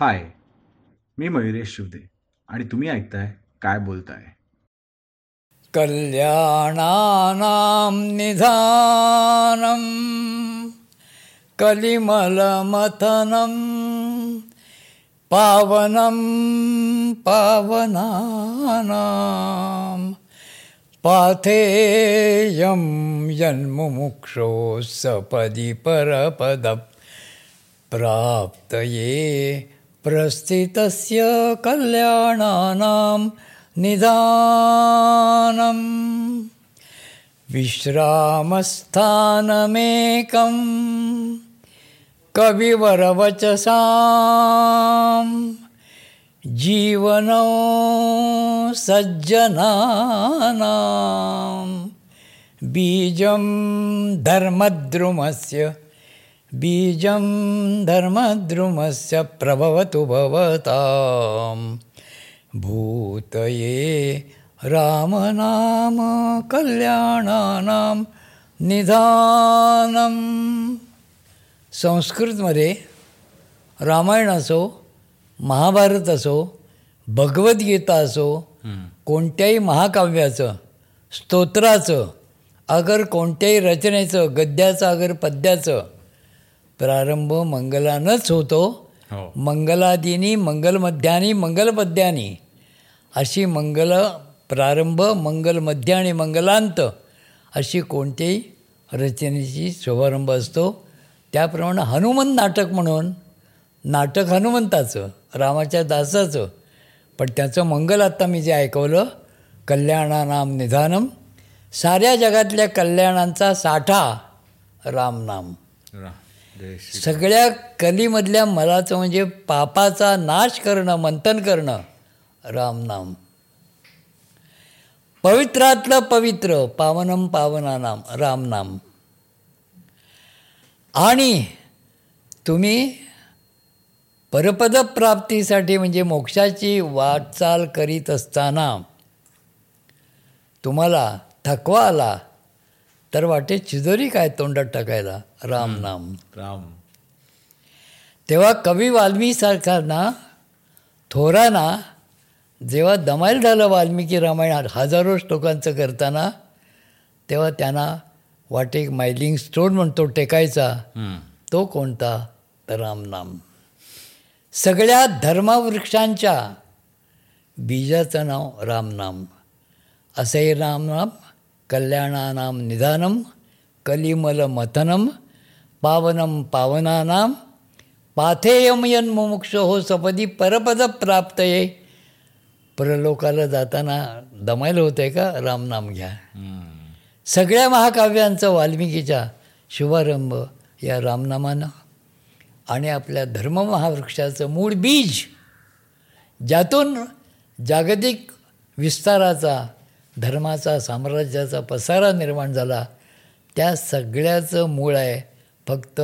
हाय मी मयुरेश शिवदे आणि तुम्ही ऐकताय काय बोलताय? कल्याणानां निधानं कलिमलमथनं पावनं पावनानां पाथेयं यन्मुमुक्षो सपदि परपद प्राप्तये प्रस्थितस्य कल्याणानां निदानम्। विश्रामस्थानमेकं कविवरवचसां जीवनो सज्जनानां बीजं धर्मद्रुमस्य बीजं धर्मद्रुमस्य प्रभवतु भवतां भूतये रामनाम कल्याणानां निधानम संस्कृतमध्ये रामायण असो महाभारत असो भगवद्गीता असो कोणत्याही महाकाव्याचं स्तोत्राचं अगर कोणत्याही रचनेचं गद्याचं अगर पद्याचं प्रारंभ मंगलानच होतो. हो. मंगलादिनी मंगलमध्यानी मंगलपद्यानी. अशी मंगल प्रारंभ मंगलमध्य आणि मंगलांत अशी कोणत्याही रचनेची शुभारंभ असतो. त्याप्रमाणे हनुमंत नाटक म्हणून नाटक हनुमंताचं रामाच्या दासाचं पण त्याचं मंगल आत्ता मी जे ऐकवलं कल्याणानाम निधानम साऱ्या जगातल्या कल्याणांचा साठा रामनाम. सगळ्या कलीमधल्या मलाचं म्हणजे पापाचा नाश करणं मंथन करणं रामनाम पवित्रातलं पवित्र पावनम पावनानाम रामनाम आणि तुम्ही परपद प्राप्तीसाठी म्हणजे मोक्षाची वाटचाल करीत असताना तुम्हाला थकवा आला तर वाटे चिजोरी काय तोंडात टाकायला? रामनाम राम. तेव्हा कवी वाल्मिकीसारखांना थोरांना जेव्हा दमाईल झालं वाल्मिकी रामायण हजारो श्लोकांचं करताना तेव्हा त्यांना वाटे एक मायलिंग स्टोन म्हणतो टेकायचा. तो कोणता? तर रामनाम सगळ्या धर्मवृक्षांच्या बीजाचं नाव रामनाम असे रामनाम कल्याणानाम निधानम कलिमल मथनम पावनम पावनानाम पाथेयमयन मुमुक्ष हो सपदी परपद प्राप्तये परलोकाला जाताना दमायला होतं आहे का रामनाम घ्या. सगळ्या महाकाव्यांचं वाल्मिकीच्या शुभारंभ या रामनामानं आणि आपल्या धर्ममहावृक्षाचं मूळ बीज ज्यातून जागतिक विस्ताराचा धर्माचा साम्राज्याचा पसारा निर्माण झाला. त्या सगळ्याचं मूळ आहे फक्त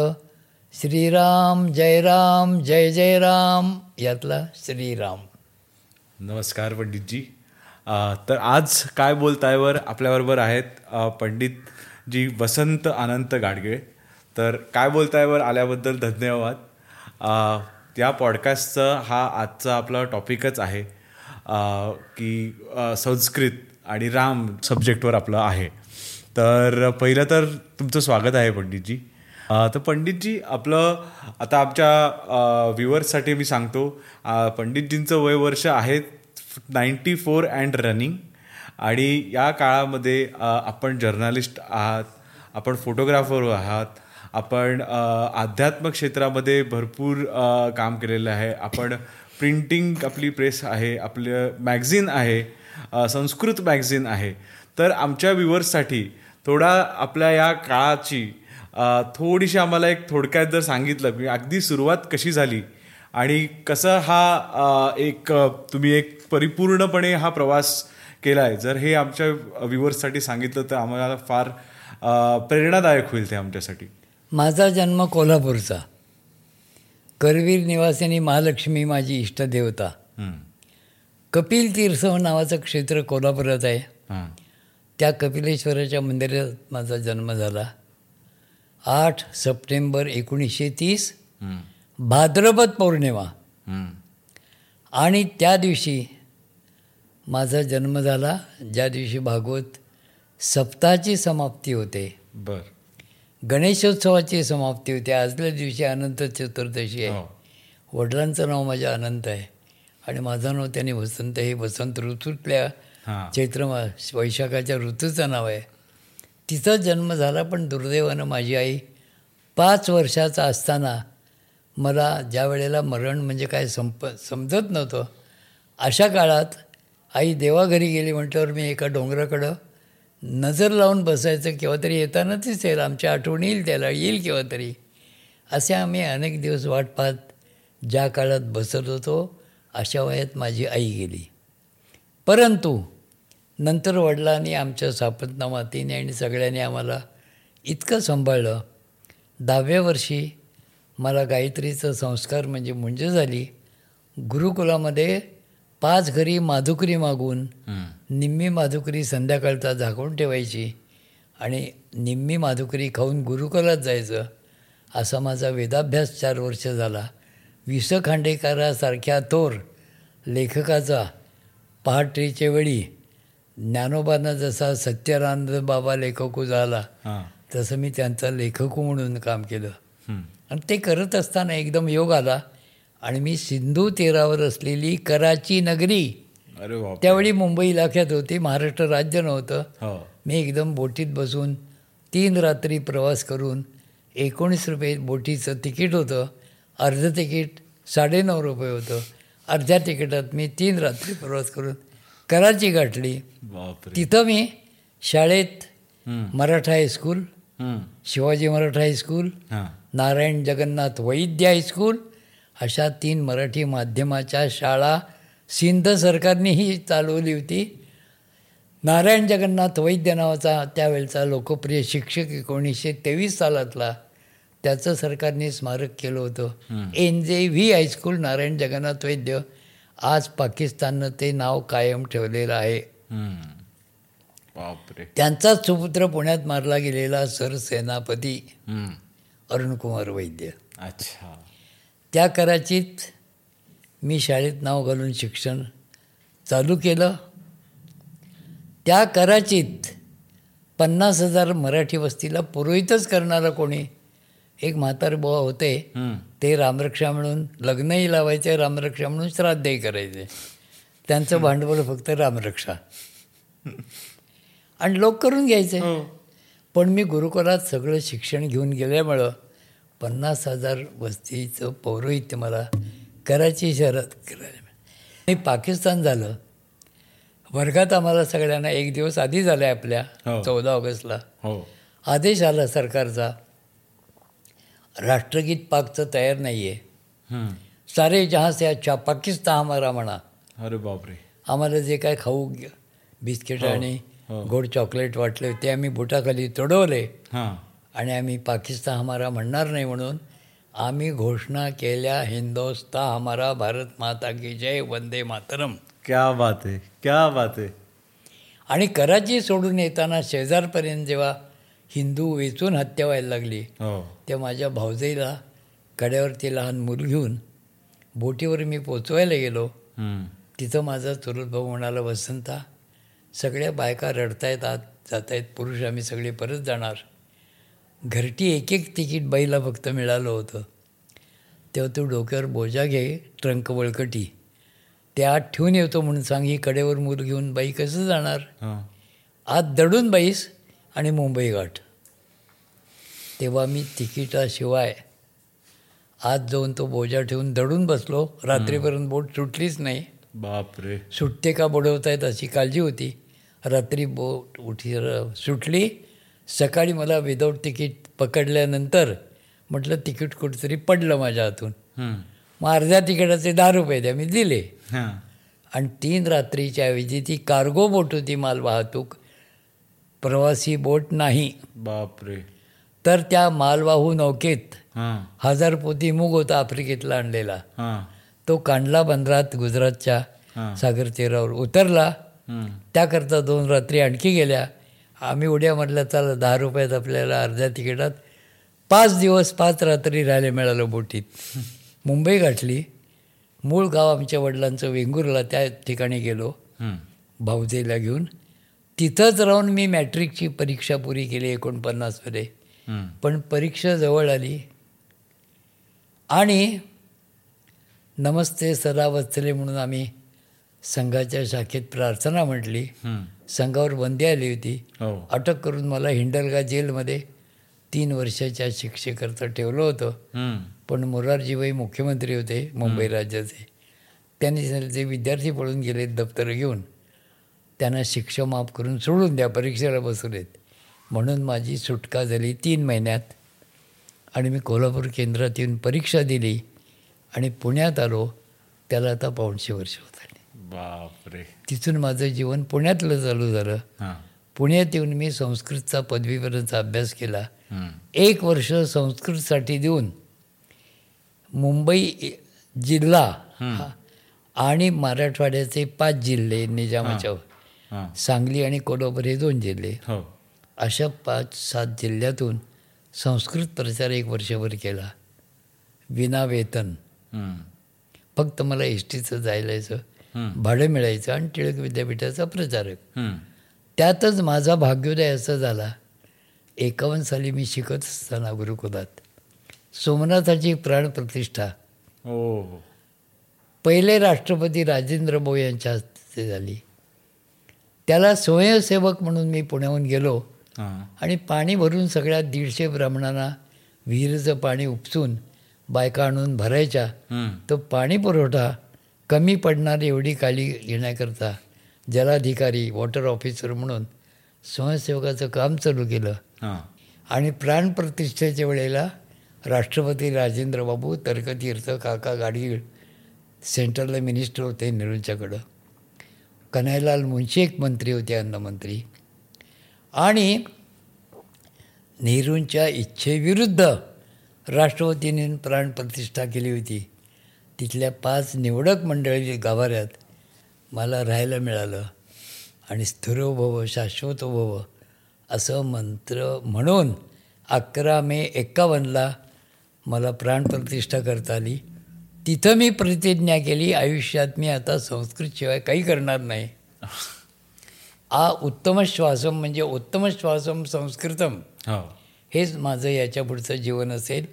श्रीराम जय राम जय जय राम यातला श्रीराम. नमस्कार पंडितजी. तर आज काय बोलतायवर आपल्याबरोबर आहेत पंडित जी वसंत अनंत गाडगे. तर काय बोलतायवर आल्याबद्दल धन्यवाद. या पॉडकास्टचं हा आजचा आपला टॉपिकच आहे की संस्कृत. आणि राम सब्जेक्टवर आपलं आहे. तर पहिलं तर तुमचं स्वागत आहे पंडितजी. तर पंडितजी आपलं आता आमच्या व्ह्युअर्ससाठी मी सांगतो पंडितजींचं वय वर्ष आहे नाईंटी फोर अँड रनिंग आणि या काळामध्ये आपण जर्नालिस्ट आहात आपण फोटोग्राफर आहात आपण अध्यात्म आध्यात्म क्षेत्रामध्ये भरपूर काम केलेलं आहे. आपण प्रिंटिंग आपली प्रेस आहे आपलं मॅगझिन आहे. संस्कृत मॅगझिन आहे. तर आमच्या व्ह्युअर्ससाठी थोडा आपल्या या काळाची थोडीशी आम्हाला एक थोडक्यात जर सांगितलं की अगदी सुरुवात कशी झाली आणि कसं हा एक तुम्ही एक परिपूर्णपणे हा प्रवास केला आहे जर हे आमच्या व्ह्युअर्ससाठी सांगितलं तर आम्हाला फार प्रेरणादायक होईल ते आमच्यासाठी. माझा जन्म कोल्हापूरचा. करवीर निवासिनी महालक्ष्मी माझी इष्टदेवता. कपिल तीर्थ नावाचं क्षेत्र कोल्हापुरात आहे. हां. त्या कपिलेश्वराच्या मंदिरात माझा जन्म झाला. आठ सप्टेंबर एकोणीसशे तीस. भाद्रपद पौर्णिमा. आणि त्या दिवशी माझा जन्म झाला. ज्या दिवशी भागवत सप्ताहाची समाप्ती होते. बर. गणेशोत्सवाची समाप्ती होते. आजल्या दिवशी अनंत चतुर्दशी आहे. हो. वडिलांचं नाव माझ्या अनंत आहे. आणि माझं नाव त्यांनी वसंत हे वसंत ऋतूतल्या चैत्र वैशाखाच्या ऋतूचं नाव आहे. तिचा जन्म झाला पण दुर्दैवानं माझी आई पाच वर्षाचा असताना मला ज्या वेळेला मरण म्हणजे काय संप समजत नव्हतं अशा काळात आई देवाघरी गेली म्हटल्यावर मी एका डोंगराकडं नजर लावून बसायचं केव्हा तरी येताना दिसेल आमच्या आठवण येईल त्याला येईल केव्हा तरी. असे आम्ही अनेक दिवस वाट पाहत ज्या काळात बसत होतो अशा वयात माझी आई गेली. परंतु नंतर वडिलांनी आमच्या सापत्ना मातीने आणि सगळ्यांनी आम्हाला इतकं सांभाळलं. दहाव्या वर्षी मला गायत्रीचं संस्कार म्हणजे मुंज झाली. गुरुकुलामध्ये पाच घरी माधुकरी मागून. निम्मी माधुकरी संध्याकाळचा झाकून ठेवायची आणि निम्मी माधुकरी खाऊन गुरुकुलात जायचं असा माझा वेदाभ्यास चार वर्ष झाला. वि स खांडेकरासारख्या थोर लेखकाचा पहाटेच्या वेळी ज्ञानोबांना जसा सत्यनारायण बाबा लेखक झाला तसं मी त्यांचा लेखक म्हणून काम केलं. आणि ते करत असताना एकदम योग आला आणि मी सिंधू तीरावर असलेली कराची नगरी त्यावेळी मुंबई इलाख्यात होती महाराष्ट्र राज्य नव्हतं. हो. मी एकदम बोटीत बसून तीन रात्री प्रवास करून एकोणीस रुपये बोटीचं तिकीट होतं. अर्धं तिकीट साडेनऊ रुपये होतं. अर्ध्या तिकिटात मी तीन रात्री प्रवास करून कराची गाठली. तिथं मी शाळेत. Maratha high school. Shivaji Maratha high school Narayan Jagannath Vaidya high school अशा तीन मराठी माध्यमाच्या शाळा सिंध सरकारनेही चालवली होती. नारायण जगन्नाथ वैद्य नावाचा त्यावेळचा लोकप्रिय शिक्षक एकोणीसशे तेवीस सालातला त्याचं सरकारने स्मारक केलं होतं. N J V high school Narayan Jagannath Vaidya आज पाकिस्ताननं ते नाव कायम ठेवलेलं आहे. त्यांचाच सुपुत्र पुण्यात मारला गेलेला सरसेनापती. अरुणकुमार वैद्य. अच्छा. त्या कराचीत मी शाळेत नाव घालून शिक्षण चालू केलं. त्या कराचीत पन्नास हजार मराठी वस्तीला पुरोहितच करणारा कोणी? एक म्हातारे बुवा होते. ते रामरक्षा म्हणून लग्नही लावायचे रामरक्षा म्हणून श्राद्धही करायचे. त्यांचं भांडवल फक्त रामरक्षा. आणि लोक करून घ्यायचे. पण मी गुरुकुलात सगळं शिक्षण घेऊन गेल्यामुळं पन्नास हजार वस्तीचं पौरोहित्य मला कराची शहरात करायला मी पाकिस्तान झालं. वर्गात आम्हाला सगळ्यांना एक दिवस आधी झाला आपल्या हो. चौदा ऑगस्टला. हो. आदेश आला सरकारचा. राष्ट्रगीत पाकचं तयार नाही आहे. सारे जहाँ से अच्छा पाकिस्तान हमारा म्हणा. अरे बापरे. आम्हाला जे काय खाऊ बिस्किट हो, आणि हो. गोड चॉकलेट वाटले ते आम्ही बुटाखाली तुडवले. हां. आणि आम्ही पाकिस्तान हमारा म्हणणार नाही म्हणून आम्ही घोषणा केल्या हिंदोस्ता हमारा भारत माता की जय वंदे मातरम. क्या बात आहे क्या बात आहे आणि कराची सोडून येताना शेजारपर्यंत जेव्हा हिंदू वेचून हत्या व्हायला लागली. हो. तेव्हा माझ्या भावजाईला कड्यावरती लहान मूल घेऊन बोटीवर मी पोचवायला गेलो. तिथं माझा चुलत भाऊ म्हणाला वसंता सगळ्या बायका रडतायत आत जात आहेत पुरुष आम्ही सगळे परत जाणार. घरटी एक एक तिकीट बाईला फक्त मिळालं होतं. तेव्हा तू डोक्यावर बोजा घे ट्रंक बळकटी ते आत ठेवून येतो म्हणून सांग ही कडेवर मूल घेऊन बाई कसं जाणार? आत दडून बाईस आणि मुंबई गाठ तेव्हा मी तिकिटाशिवाय आत जाऊन तो बोजा ठेवून दडून बसलो. रात्रीपर्यंत बोट सुटलीच नाही. बापरे. सुटते का बुडवतायत अशी काळजी होती. रात्री बोट उठी सुटली. सकाळी मला विदाऊट तिकीट पकडल्यानंतर म्हटलं तिकीट कुठेतरी पडलं माझ्या हातून. मग अर्ध्या तिकिटाचे दहा रुपये द्या मी दिले. आणि तीन रात्रीच्या ऐवजी ती कार्गो बोट होती माल वाहतूक प्रवासी बोट नाही. बापरे. तर त्या मालवाहू नौकेत हजार पोती मूग होता आफ्रिकेतला आणलेला. तो कांडला बंदरात गुजरातच्या सागर तीरावर उतरला. त्याकरता दोन रात्री आणखी गेल्या. आम्ही उड्या म्हटलं चला दहा रुपयात आपल्याला अर्ध्या तिकिटात पाच दिवस पाच रात्री राहायला मिळालं बोटीत. मुंबई गाठली. मूळ गाव आमच्या वडिलांचं वेंगुर्ला त्या ठिकाणी गेलो. भाऊजेला घेऊन. तिथंच राहून मी मॅट्रिकची परीक्षा पुरी केली एकोणपन्नासमध्ये. पण परीक्षा जवळ आली. आणि नमस्ते सदा वत्सले म्हणून आम्ही संघाच्या शाखेत प्रार्थना म्हटली. संघावर बंदी आली होती. हो. अटक करून मला हिंडलगा जेलमध्ये तीन वर्षाच्या शिक्षेकरता ठेवलं होतं. पण मोरारजीभाई मुख्यमंत्री होते मुंबई राज्याचे. त्यांनी सांगितलं, ते विद्यार्थी पळून गेलेत दप्तर घेऊन. त्यांना शिक्षा माफ करून सोडून द्या परीक्षेला बसवलेत म्हणून माझी सुटका झाली तीन महिन्यात. आणि मी कोल्हापूर केंद्रात येऊन परीक्षा दिली आणि पुण्यात आलो. त्याला आता पाऊणशे वर्ष होत आली. बापरे. तिथून माझं जीवन पुण्यातलं चालू झालं. पुण्यात येऊन मी संस्कृतचा पदवीपर्यंतचा अभ्यास केला. एक वर्ष संस्कृतसाठी देऊन मुंबई जिल्हा हा, आणि मराठवाड्याचे पाच जिल्हे निजामाच्या सांगली आणि कोल्हापूर हे दोन जिल्हे. हो. अशा पाच सात जिल्ह्यातून संस्कृत प्रचार एक वर्षभर केला. विना वेतन. फक्त मला एस टीचं जायला यायचं हम्म. भाडं मिळायचं आणि टिळक विद्यापीठाचा प्रचारक. त्यातच माझा भाग्योदय असा झाला. एकावन्न साली मी शिकत असताना गुरुकुलात. सोमनाथाची प्राणप्रतिष्ठा हो. पहिले राष्ट्रपती राजेंद्र भाऊ यांच्या हस्ते झाली. त्याला स्वयंसेवक म्हणून मी पुण्याहून गेलो. आणि पाणी भरून सगळ्या दीडशे ब्राह्मणांना विहिरीचं पाणी उपसून बायका आणून भरायच्या. तो पाणी पुरवठा कमी पडणार एवढी काळजी घेण्याकरता जलाधिकारी वॉटर ऑफिसर म्हणून स्वयंसेवकाचं काम चालू केलं. आणि प्राणप्रतिष्ठेच्या वेळेला राष्ट्रपती राजेंद्र बाबू तर्कतीर्थ काका गाडगीळ सेंट्रलला मिनिस्टर होते नेहरूंच्याकडं. कन्हैलाल मुंशी एक मंत्री होते अन्नमंत्री आणि नेहरूंच्या इच्छेविरुद्ध राष्ट्रपतीने प्राणप्रतिष्ठा केली होती. तिथल्या पाच निवडक मंडळी गाभाऱ्यात मला राहायला मिळालं आणि स्थिरोभव शाश्वतोभव भव असं मंत्र म्हणून अकरा मे एक्कावन्नला मला प्राणप्रतिष्ठा करता आली. तिथं मी प्रतिज्ञा केली आयुष्यात मी आता संस्कृतशिवाय काही करणार नाही. आ उत्तम श्वासम म्हणजे उत्तम श्वासम संस्कृतम. हो. हेच माझं याच्या पुढचं जीवन असेल.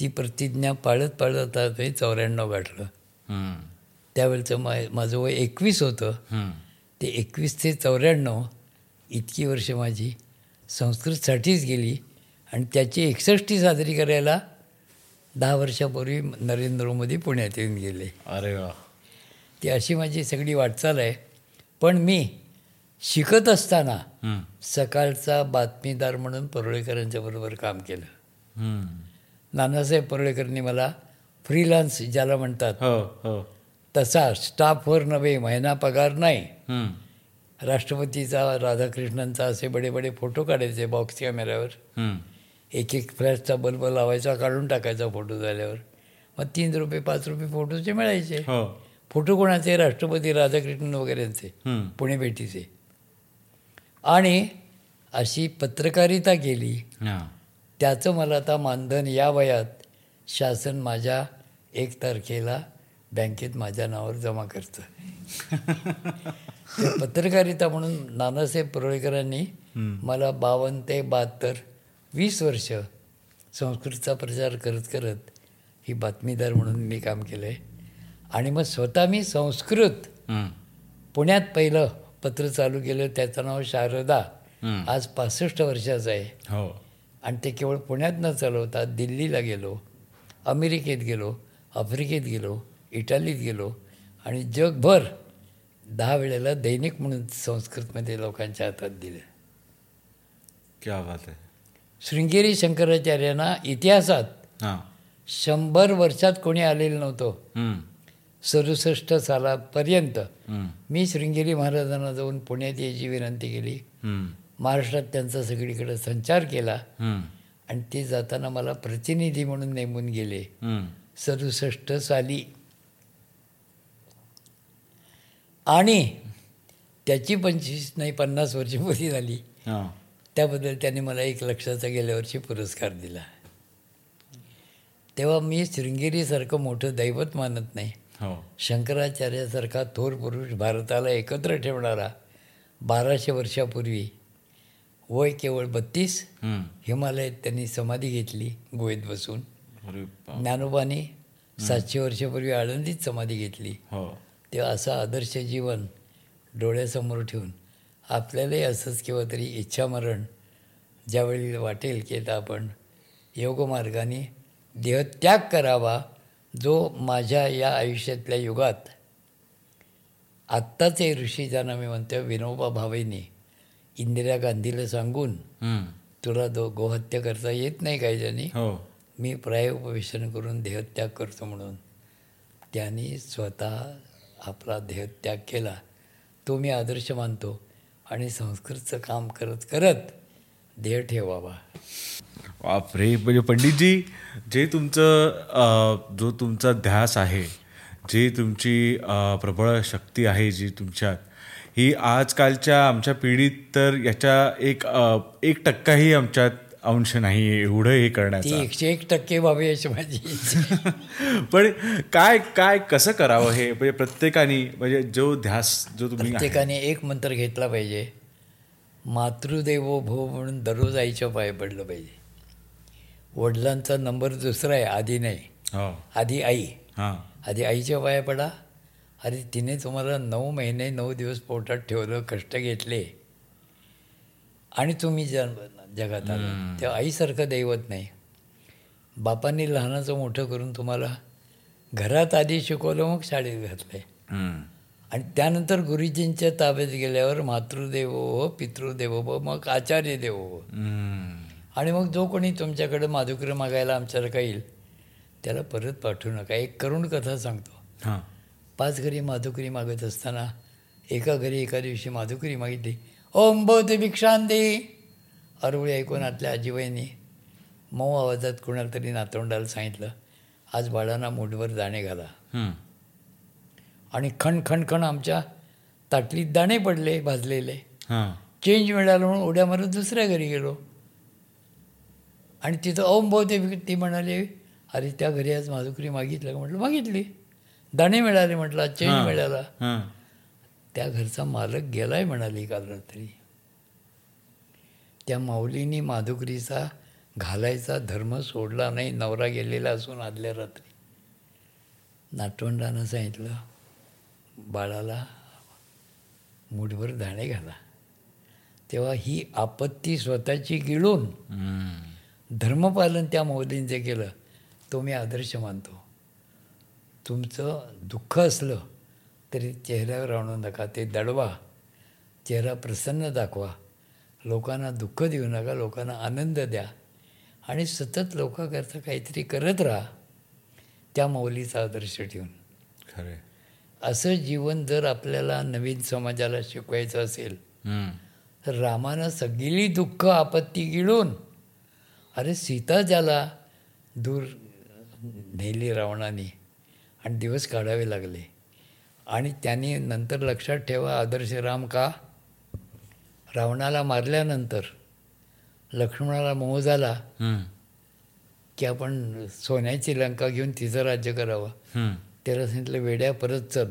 ती प्रतिज्ञा पाळत पाळत आता मी चौऱ्याण्णव गाठलं. त्यावेळचं मा माझं वय एकवीस होतं. ते एकवीस ते चौऱ्याण्णव इतकी वर्ष माझी संस्कृतसाठीच गेली आणि त्याची एकसष्टी साजरी करायला दहा वर्षापूर्वी नरेंद्र मोदी पुण्यात येऊन गेले अरे वा ती अशी माझी सगळी वाटचाल आहे पण मी शिकत असताना. सकाळचा बातमीदार म्हणून परुळेकरांच्या बरोबर काम केलं. नानासाहेब परुळेकरांनी मला फ्रीलान्स ज्याला म्हणतात हो हो तसा स्टाफवर नव्हे महिना पगार नाही. राष्ट्रपतीचा राधाकृष्णनचा असे बडे बडे फोटो काढायचे बॉक्स कॅमेऱ्यावर. एक एक फ्लॅशचा बल्ब लावायचा काढून टाकायचा फोटो झाल्यावर. मग तीन रुपये पाच रुपये फोटोचे मिळायचे. हो. फोटो कोणाचे? राष्ट्रपती राधाकृष्णन वगैरेंचे. पुणे भेटीचे. आणि अशी पत्रकारिता केली. त्याचं मला आता मानधन या वयात शासन माझ्या एक तारखेला बँकेत माझ्या नावावर जमा करतं. पत्रकारिता म्हणून नानासाहेब परोळेकरांनी मला बावन्न ते बहात्तर वीस वर्ष संस्कृतचा प्रचार करत करत ही बातमीदार म्हणून मी काम केलं आहे आणि मग स्वतः मी संस्कृत. पुण्यात पहिलं पत्र चालू केलं. त्याचं नाव शारदा. आज पासष्ट वर्षाचं आहे. हो. आणि ते केवळ पुण्यात न चालवता दिल्लीला गेलो अमेरिकेत गेलो आफ्रिकेत गेलो इटालीत गेलो आणि जगभर दहा वेळेला दैनिक म्हणून संस्कृतमध्ये लोकांच्या हातात दिलं. क्या बात आहे. शृंगेरी शंकराचार्यांना इतिहासात शंभर वर्षात कोणी आलेलं नव्हतं. सदुसष्ट सालापर्यंत. मी शृंगेरी महाराजांना जाऊन पुण्यात यायची विनंती केली. महाराष्ट्रात त्यांचा सगळीकडे संचार केला. आणि ते जाताना मला प्रतिनिधी म्हणून नेमून गेले. सदुसष्ट साली आणि त्याची पंचवीस नाही पन्नास वर्षे पुरी झाली त्याबद्दल त्यांनी मला एक लक्षाचा गेल्या वर्षी पुरस्कार दिला. तेव्हा मी शृंगेरीसारखं मोठं दैवत मानत नाही. हो. शंकराचार्यासारखा थोर पुरुष भारताला एकत्र ठेवणारा बाराशे वर्षापूर्वी वय केवळ बत्तीस. हिमालयात त्यांनी समाधी घेतली गोव्यात बसून. ज्ञानोबाने सातशे वर्षापूर्वी आळंदीत समाधी घेतली. हो. तेव्हा असं आदर्श जीवन डोळ्यासमोर ठेवून आपल्यालाही असंच केव्हा तरी इच्छामरण ज्यावेळी वाटेल की आता आपण योगमार्गाने देहत्याग करावा जो माझ्या या आयुष्यातल्या युगात आत्ताचे ऋषी ज्यांना मी म्हणतो विनोबा भावेने इंदिरा गांधीला सांगून. तुला दो गोहत्या करता येत नाही काही ज्यांनी? हो. मी प्रायोपवेशन करून देहत्याग करतो म्हणून. त्यांनी स्वतः आपला देहत्याग केला. तो मी आदर्श मानतो. आणि संस्कृतचं काम करत करत देह ठेवावा. बापरे म्हणजे पंडितजी जे तुमचं जो तुमचा ध्यास आहे जी तुमची प्रबळ शक्ती आहे जी तुमच्यात ही आजकालच्या आमच्या पिढीत तर याच्या एक एक टक्काही आमच्यात अंश नाही एवढं हे करण्याचा. एकशे एक टक्के व्हावी अशी माझी. पण काय काय कसं करावं हे? म्हणजे प्रत्येकाने म्हणजे जो ध्यास जो तुम्ही. प्रत्येकाने एक मंत्र घेतला पाहिजे. मातृदेवो भो म्हणून दररोज आईच्या पाय पडलं पाहिजे. वडिलांचा नंबर दुसरा आहे आधी नाही. हो. आधी आई. हां. आधी आईच्या पाया पडा. अरे तिने तुम्हाला नऊ महिने नऊ दिवस पोटात ठेवलं कष्ट घेतले. आणि तुम्ही जन्म जगात आला. तेव्हा आईसारखं दैवत नाही. बापांनी लहानाचं मोठं करून तुम्हाला घरात आधी शिकवलं मग शाळेत घातलं हम्म. आणि त्यानंतर गुरुजींच्या ताब्यात गेल्यावर मातृदेवो हो पितृदेवो भव मग आचार्य देवो. हम्म. आणि मग जो कोणी तुमच्याकडे माधुकरी मागायला आमच्यासारखा येईल त्याला परत पाठवू नका. एक करुण कथा सांगतो. हां. पाच घरी माधुकरी मागत असताना एका घरी एका दिवशी माधुकरी मागितली ओम बहुत भिक्षांती अरुळी ऐकून आतल्या आजीबाईंनी मऊ आवाजात कोणाला तरी नातवंडाला सांगितलं आज बाळांना मुठभर दाणे घाला. आणि खण खण खण आमच्या ताटलीत दाणे पडले भाजलेले. चेंज मिळालं म्हणून उड्या मारत दुसऱ्या घरी गेलो. आणि तिथं ओम बहुते ती म्हणाली अरे त्या घरी आज माधुकरी मागितलं का? म्हटलं मागितली. दाणे मिळाले म्हटलं चेंज. मिळाला. त्या घरचा मालक गेलाय म्हणाली काल रात्री. त्या माऊलींनी माधुकरीचा घालायचा धर्म सोडला नाही नवरा गेलेला असून आदल्या रात्री. नातवंडानं सांगितलं बाळाला मुठभर दाणे घाला. तेव्हा ही आपत्ती स्वतःची गिळून. धर्मपालन त्या माऊलींचं केलं. तो मी आदर्श मानतो. तुमचं दुःख असलं तरी चेहऱ्यावर आणू नका ते दडवा. चेहरा प्रसन्न दाखवा. लोकांना दुःख देऊ नका लोकांना आनंद द्या आणि सतत लोकांकरता काहीतरी करत राहा. त्या माऊलीचा आदर्श ठेवून. खरंय. असं जीवन जर आपल्याला नवीन समाजाला शिकवायचं असेल. तर रामानं सगळी दुःख आपत्ती गिळून अरे सीता ज्याला दूर नेली रावणाने आणि दिवस काढावे लागले. आणि त्यांनी नंतर लक्षात ठेवा आदर्श राम का? रावणाला मारल्यानंतर लक्ष्मणाला मोह झाला. की आपण सोन्याची लंका घेऊन तिचं राज्य करावं. त्याला सांगितलं वेड्या परत चल.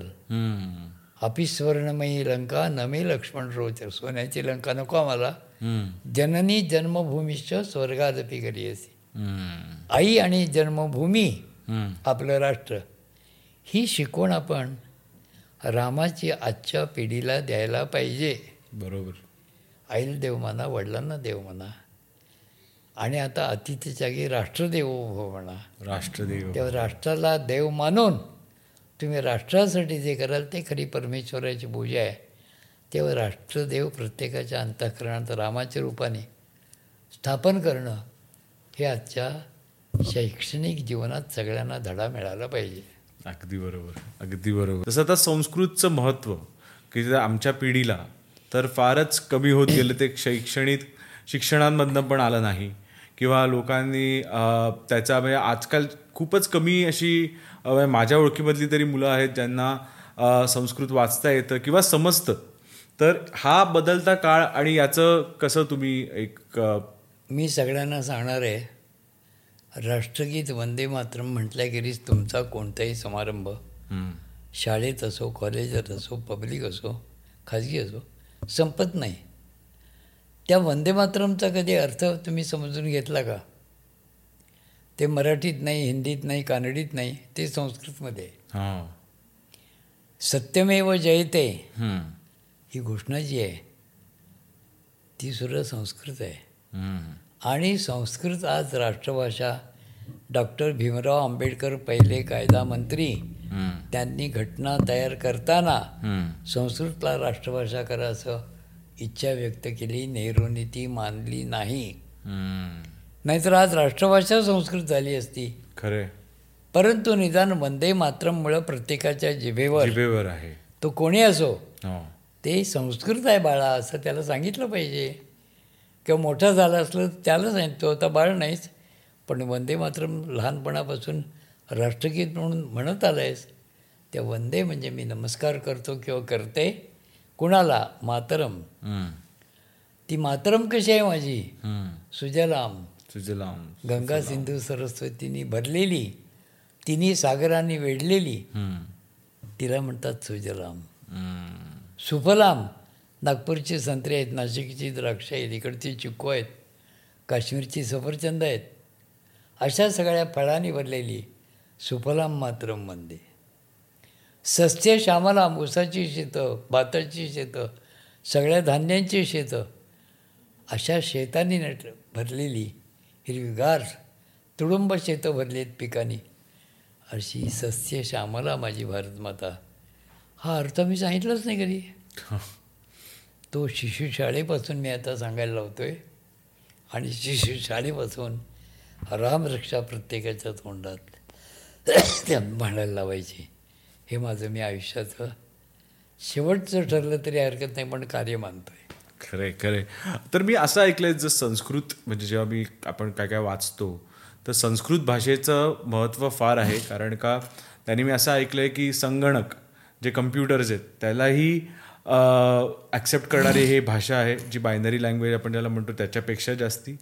अपिस्वर्णमयी लंका नमे लक्ष्मण रोचर सोन्याची लंका नको आम्हाला. जननी जन्मभूमीश्च स्वर्गादपी करी असे. आई आणि जन्मभूमी. आपलं राष्ट्र ही शिकवण आपण रामाची आजच्या पिढीला द्यायला पाहिजे बरोबर आईला देव म्हणा वडिलांना देव म्हणा. आणि आता अतिथी जागी राष्ट्रदेव उभं म्हणा. राष्ट्रदेव. तेव्हा राष्ट्राला देव मानून तुम्ही राष्ट्रासाठी जे कराल ते खरी परमेश्वराची पूजा आहे. तेव्हा राष्ट्रदेव प्रत्येकाच्या अंतःकरणात रामाच्या रूपाने स्थापन करणं हे आजच्या शैक्षणिक जीवनात सगळ्यांना धडा मिळाला पाहिजे. अगदी बरोबर अगदी बरोबर. तसं आता संस्कृतचं महत्त्व की आमच्या पिढीला तर फारच कमी होत गेलं ते शैक्षणिक शिक्षणांमधनं पण आलं नाही किंवा लोकांनी त्याचा म्हणजे आजकाल खूपच कमी अशी म्हणजे माझ्या ओळखीमधली तरी मुलं आहेत ज्यांना संस्कृत वाचता येतं किंवा समजतं तर हा बदलता काळ आणि याचं कसं तुम्ही एक मी सगळ्यांना सांगणार आहे राष्ट्रगीत वंदे मातरम म्हटल्याखेरीज तुमचा कोणताही समारंभ. शाळेत असो कॉलेजात असो पब्लिक असो खाजगी असो संपत नाही. त्या वंदे मातरमचा कधी अर्थ तुम्ही समजून घेतला का? ते मराठीत नाही हिंदीत नाही कानडीत नाही ते संस्कृतमध्ये. हा. सत्यमेव जयते. ही घोषणा जी आहे ती सुद्धा संस्कृत आहे. हम्म. आणि संस्कृत आज राष्ट्रभाषा डॉक्टर भीमराव आंबेडकर पहिले कायदा मंत्री. त्यांनी घटना तयार करताना. संस्कृतला राष्ट्रभाषा करा असं इच्छा व्यक्त केली नेहरूंनी ती मानली नाही. नाहीतर आज राष्ट्रभाषा संस्कृत झाली असती. खरे. परंतु निदान वंदे मातरममुळं प्रत्येकाच्या जिभेवर जिभेवर आहे. तो कोणी असो हो. ते संस्कृत आहे बाळा असं त्याला सांगितलं पाहिजे. किंवा मोठा झाला असलं त्याला सांगितलं आता बाळ नाहीच. पण वंदे मातरम लहानपणापासून राष्ट्रगीत म्हणून म्हणत आलं आहेस त्या वंदे म्हणजे मी नमस्कार करतो किंवा करते कुणाला? मातरम. ती मातरम कशी आहे माझी. सुजलाम. लांब गंगा सिंधू सरस्वतीनी भरलेली तिन्ही सागरांनी वेढलेली. तिला म्हणतात सुजलाम. सुफलाम. नागपूरची संत्री आहेत नाशिकची द्राक्ष आहेत इकडची चिक्कू आहेत काश्मीरची सफरचंद आहेत. अशा सगळ्या फळांनी भरलेली सुफलाम मात्र म्हणते सस्य श्यामलाम ऊसाची शेतं भाताची शेतं सगळ्या धान्यांची शेतं अशा शेतांनी नट भरलेली हिरवीगार तुडुंब शेतं भरली आहेत पिकांनी. अशी सस्य श्यामला माझी भारतमाता हा अर्थ मी सांगितलाच नाही कधी. तो शिशुशाळेपासून मी आता सांगायला लावतो आहे आणि शिशुशाळेपासून रामरक्षा प्रत्येकाच्या तोंडात त्या म्हणायला लावायची. हे माझं मी आयुष्याचं शेवटचं ठरलं तरी हरकत नाही पण कार्य मानतोय. खरे खरे तर मी असं ऐकलंय जर संस्कृत म्हणजे जेव्हा मी आपण काय काय वाचतो तर संस्कृत भाषेचं महत्त्व फार आहे. कारण का त्यांनी मी असं ऐकलंय की संगणक जे कम्प्युटर्स आहेत त्यालाही ॲक्सेप्ट करणारी हे भाषा आहे जी बायनरी लँग्वेज आपण ज्याला म्हणतो त्याच्यापेक्षा जास्ती.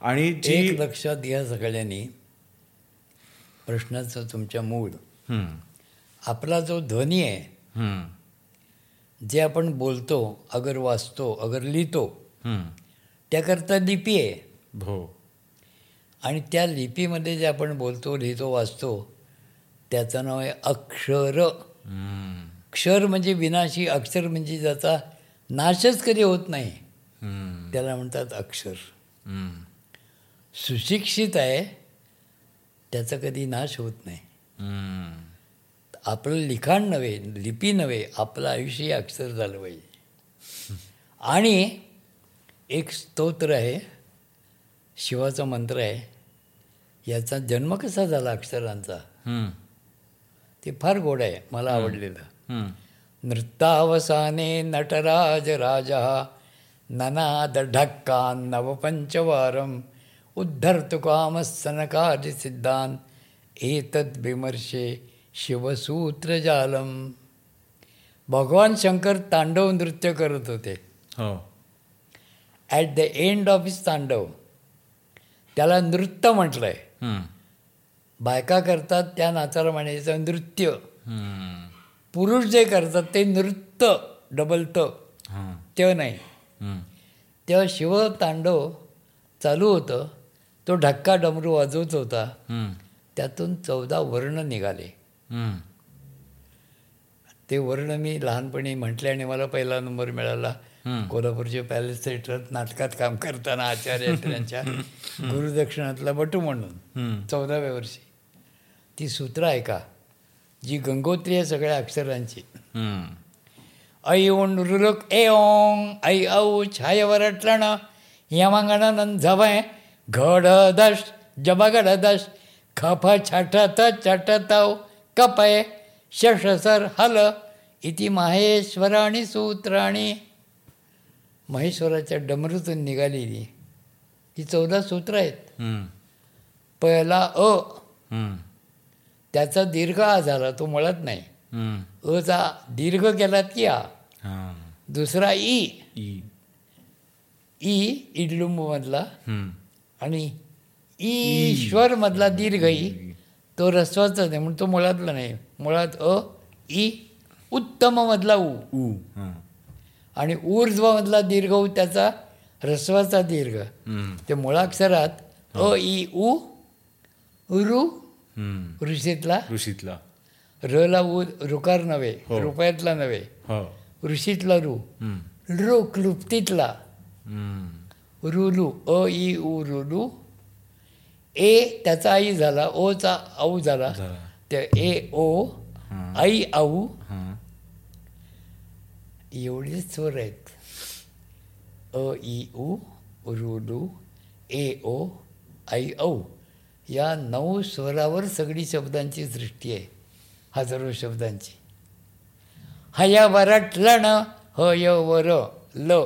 आणि जी लक्षात घ्या सगळ्यांनी. प्रश्नाचं तुमच्या मूळ. आपला जो ध्वनी आहे जे आपण बोलतो अगर वाचतो अगर लिहितो. त्याकरता लिपी आहे. हो. आणि त्या लिपीमध्ये जे आपण बोलतो लिहितो वाचतो त्याचं नाव आहे अक्षर. क्षर म्हणजे विनाशी अक्षर म्हणजे ज्याचा नाशच कधी होत नाही. त्याला म्हणतात अक्षर. सुशिक्षित आहे त्याचा कधी नाश होत नाही. आपलं लिखाण नव्हे लिपी नव्हे आपलं आयुष्य अक्षर झालं पाहिजे आणि एक स्तोत्र आहे शिवाचा मंत्र आहे याचा जन्म कसा झाला अक्षरांचा? ते फार गोड आहे मला आवडलेलं. नृत्तावसाने नटराज राजा ननाद ढक्कान नवपंचवारम उद्धर्तु कामस्तनकार्य सिद्धान एतद विमर्शे शिवसूत्रजालम। भगवान शंकर तांडव नृत्य करत होते। हो। At the end of his tandav त्याला नृत्य म्हटलं आहे बायका करतात त्या नाचाला म्हणायचं नृत्य. पुरुष जे करतात ते नृत्य डबल त हां. ते नाही। तेव्हा शिवतांडव चालू होतं तो ढक्का डमरू वाजवत होता. त्यातून चौदा वर्ण निघाले. ते वर्ण मी लहानपणी म्हटले आणि मला पहिला नंबर मिळाला. कोल्हापूरच्या पॅलेस थिएटरात नाटकात काम करताना आचार्य त्यांच्या. गुरुदक्षिणातला बटू म्हणून. चौदाव्या वर्षी. ती सूत्र आहे का जी गंगोत्री आहे सगळ्या अक्षरांची. ऐ ओण रुलक ए ओंग ऐ औ छायवरटलण यमंगण नंझवय घड दश जबगड दश खफ छटत चटतव कपय शशसर हल इति माहेश्वराणी सूत्राणी महेश्वराच्या डमरूतून निघालेली ही चौदा सूत्र आहेत. पहिला अ. त्याचा दीर्घ आ झाला तो मुळात नाही. अचा दीर्घ केलात की आ. दुसरा ई ई. इडलुंबमधला. आणि ईश्वर. मधला दीर्घ ई तो रस्वाचा नाही म्हणून तो मुळातला नाही. मुळात अ ई उत्तममधला उ. ऊ हां. आणि ऊर्ध्वमधला दीर्घ उ त्याचा ह्रस्वाचा दीर्घ. ते मुळाक्षरात अ ई उ रु. ऋषीतला ऋषीतला. रला उ रुकार नव्हे हो. रुपयातला नव्हे. हो. ऋषीतला रु. रो क्लुप्तीतला. रुलू अ ई उ रुलू. ए त्याचा आई झाला ओचा आऊ झाला. झाला. ते ए ओ आई आऊ एवढेच स्वर आहेत. अ ई उ रुलू ए ओ आई औ. या नऊ स्वरावर सगळी शब्दांची सृष्टी आहे. हजारो शब्दांची. हया वरटलं न ह य वर ल.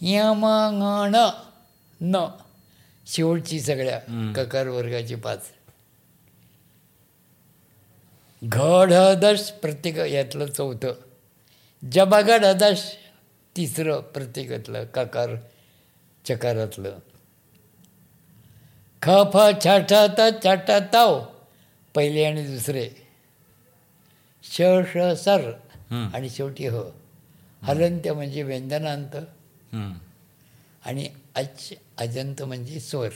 यम ङ न. शेवटची सगळ्या ककार वर्गाची पाच. घड दश प्रत्येक यातलं चौथं. जबागड दश तिसरं प्रत्येकातलं ककार चकारातलं. ख फ छ ठ त छ ठ ताव पहिले आणि दुसरे. श श सर. आणि शेवटी ह. हलंत्य म्हणजे व्यंजनांत. आणि अच अजंत म्हणजे स्वर.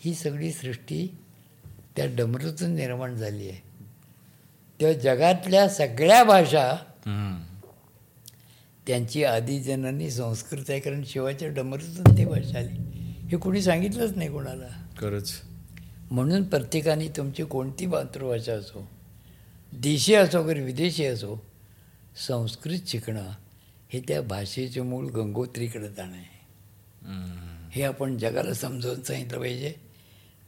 ही सगळी सृष्टी त्या डमरूतून निर्माण झाली आहे. त्या जगातल्या सगळ्या भाषा. त्यांची आदिजननी संस्कृत आहे कारण शिवाच्या डमरूतून ती भाषा आली. हे कोणी सांगितलंच नाही कोणाला. खरंच. म्हणून प्रत्येकाने तुमची कोणती मातृभाषा असो देशी असो की विदेशी असो संस्कृत शिकणं हे त्या भाषेचे मूळ गंगोत्रीकडे जाणं आहे. हे आपण जगाला समजावून सांगितलं पाहिजे.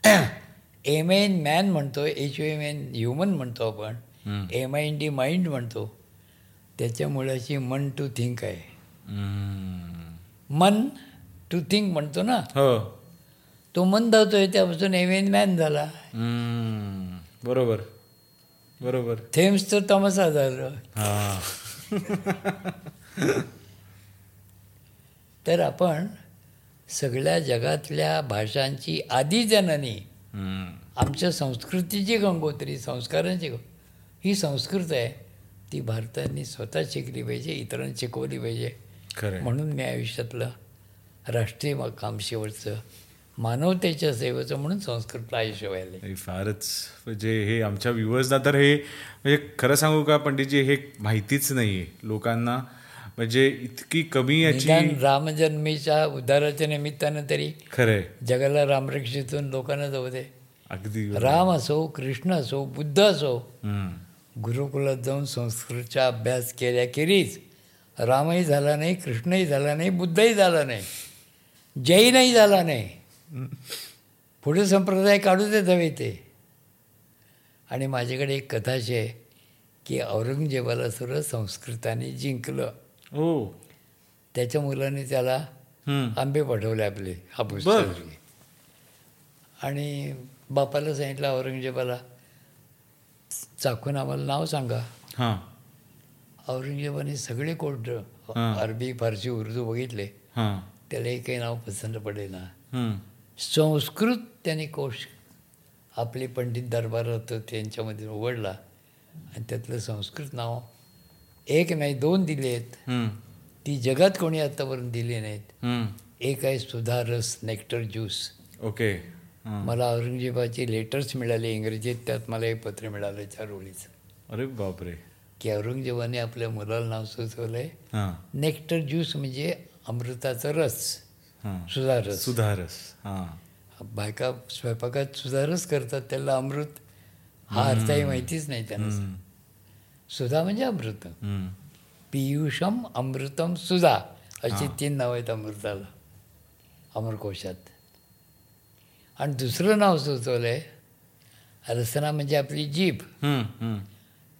एम एन मॅन म्हणतो एच एम एन ह्युमन म्हणतो आपण. M I N D mind म्हणतो. त्याच्या मुळाशी मन टू थिंक आहे. मन टू थिंक म्हणतो ना? हो. तो मन धावतोय त्यापासून एम एन मॅन झाला. बरोबर. बरोबर. थेम्स तर तमसा झालं. हा. तर आपण सगळ्या जगातल्या भाषांची आदिजननी. आमच्या संस्कृतीची गंगोत्री संस्कारांची ही संस्कृत आहे. ती भारताने स्वतः शिकली पाहिजे इतरांना शिकवली पाहिजे. म्हणून मी आयुष्यातलं राष्ट्रीय काम शेवटचं मानवतेच्या सेवेचं म्हणून संस्कृतला आयुष्य व्हायला फारच म्हणजे हे आमच्या व्ह्युअर्सना तर हे म्हणजे खरं सांगू का पंडितजी हे माहितीच नाही आहे लोकांना म्हणजे इतकी कमी याची रामजन्मीच्या उद्धाराच्या निमित्तानं तरी खरंय जगाला रामरक्षितून लोकांना जाऊ दे. अगदी राम असो कृष्ण असो बुद्ध असो. गुरुकुलात जाऊन संस्कृतचा अभ्यास केल्याखेरीज रामही झाला नाही कृष्णही झाला नाही बुद्धही झाला नाही जैनही झाला नाही. पुढे संप्रदाय काढू देत हवे ते. आणि माझ्याकडे एक कथा अशी आहे की औरंगजेबाला सुद्धा संस्कृताने जिंकलं. हो त्याच्या मुलाने त्याला. आंबे पाठवले आपले हापूस. आणि बापाला सांगितलं औरंगजेबाला चाकून आम्हाला नाव सांगा हां औरंगजेबाने सगळे हां. अरबी फारसी उर्दू बघितले हां त्याला काही नाव पसंत पडेना. संस्कृत त्याने कोश आपले पंडित दरबारात होते त्यांच्यामध्ये उघडला आणि त्यातलं संस्कृत नाव एक नाही दोन दिले आहेत. ती जगात कोणी आत्तापर्यंत दिली नाहीत. एक आहे सुधारस नेक्टर ज्यूस ओके. मला औरंगजेबाचे लेटर्स मिळाले इंग्रजीत त्यात मला एक पत्र मिळालं चार ओळीचं अरे बापरे. की औरंगजेबाने आपल्या मुलाला नाव सुचवलं आहे हां. नेक्टर ज्यूस म्हणजे अमृताचा रस. सुधारस सुधारस हां. बायका स्वयंपाकात सुधारच करतात त्याला अमृत हा अर्थही माहितीच नाही त्यांना. सुधा म्हणजे अमृत. पियुषम अमृतम सुधा अशी तीन नावं आहेत अमृताला अमरकोशात. आणि दुसरं नाव सुचवलं आहे रसना म्हणजे आपली जीभ.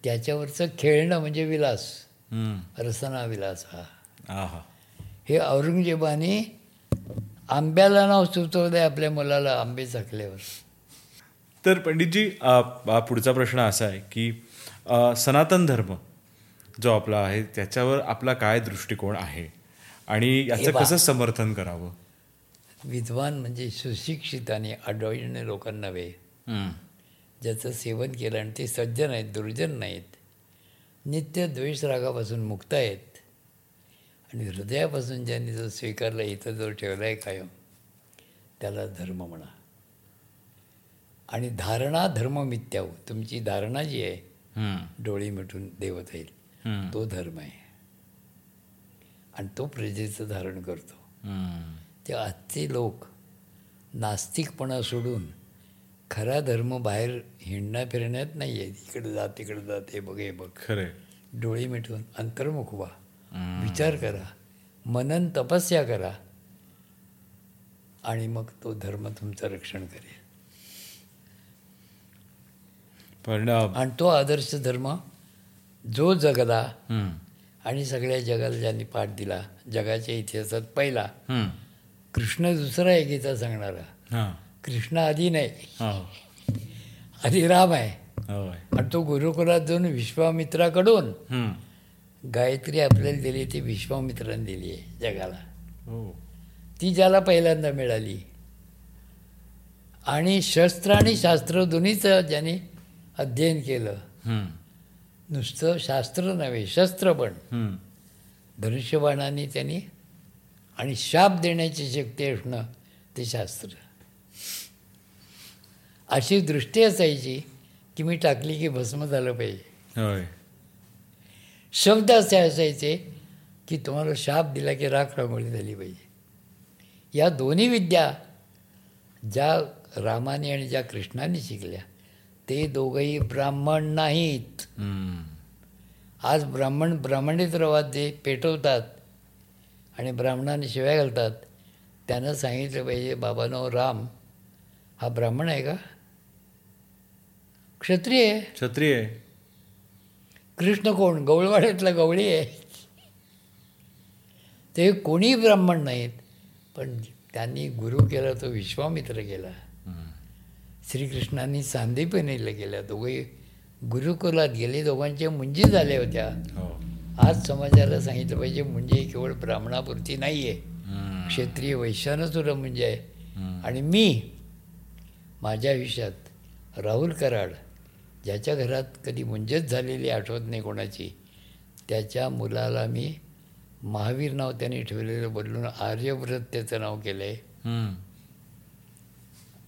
त्याच्यावरचं खेळणं म्हणजे विलास. रसना विलास हा. हे औरंगजेबाने आंब्याला नाव सुचवलं आहे आपल्या मुलाला आंबे चाकल्यावर. तर पंडितजी पुढचा प्रश्न असा आहे की सनातन धर्म जो आपला आहे त्याच्यावर आपला काय दृष्टिकोन आहे आणि याचं. कसं समर्थन करावं विद्वान म्हणजे सुशिक्षित आणि अडवळीने लोकांना हम्म. ज्याचं सेवन केलं आणि ते सज्जन आहेत दुर्जन नाहीत नित्य द्वेष रागापासून मुक्त आहेत आणि हृदयापासून ज्यांनी जो स्वीकारला इथं जो ठेवला आहे कायम त्याला धर्म म्हणा आणि धारणा धर्म मिथ्याव तुमची धारणा जी आहे. डोळे मिटून देवत येईल. तो धर्म आहे. आणि तो प्रजेचं धारण करतो. ते आजचे लोक नास्तिकपणा सोडून खरा धर्म बाहेर हिंडण्या फिरण्यात नाही आहे इकडे जा तिकडे जा ते बघ हे बघ. खरे डोळे मिटून अंतर्मुख व्हा. विचार करा. मनन तपस्या करा. आणि मग तो धर्म तुमचं रक्षण करेल. पण आणि तो आदर्श धर्म जो जगला. आणि सगळ्या जगाला ज्यांनी पाठ दिला जगाच्या इतिहासात पहिला. कृष्ण दुसरा आहे गीता सांगणारा. कृष्ण आधी नाही हो. आधी राम आहे. आणि तो गुरुकुलात जाऊन विश्वामित्राकडून. गायत्री आपल्याला दिली ती विश्वामित्राने दिली आहे जगाला हो. ती ज्याला पहिल्यांदा मिळाली आणि शस्त्र आणि शास्त्र दोन्हीचं ज्याने अध्ययन केलं. नुसतं शास्त्र नव्हे शस्त्र पण. धनुष्यबाणाने त्यांनी आणि शाप देण्याची शक्ती असणं ते शास्त्र अशी दृष्टी असायची की मी टाकली की भस्म झालं पाहिजे. शब्द असे असायचे की तुम्हाला शाप दिला की राख रांगोळी झाली पाहिजे या दोन्ही विद्या ज्या रामाने आणि ज्या कृष्णाने शिकल्या ते दोघंही ब्राह्मण नाहीत. आज ब्राह्मण ब्राह्मणित रवात जे पेटवतात आणि ब्राह्मणाने शिव्या घालतात. त्यानं सांगितलं पाहिजे बाबानो राम हा ब्राह्मण आहे का? क्षत्रिय आहे. क्षत्रिय कृष्ण कोण? गवळवाड्यातला गवळी आहे. ते कोणी ब्राह्मण नाहीत. पण त्यांनी गुरु केला तो विश्वामित्र केला. श्रीकृष्णांनी सांदीपनीला गेल्या दोघे गुरुकुलात गेले. दोघांच्या मुंजी झाल्या होत्या. हो. आज समाजाला सांगितलं पाहिजे मुंजी केवळ ब्राह्मणापुरती नाही आहे. क्षेत्रीय वैश्यानं सुद्धा म्हणजे आहे. आणि मी माझ्या आयुष्यात राहुल कराड ज्याच्या घरात कधी मुंजत झालेली आठवत नाही कोणाची त्याच्या मुलाला मी महावीर नाव त्याने ठेवलेलं बदलून आर्यव्रत त्याचं नाव केलं आहे.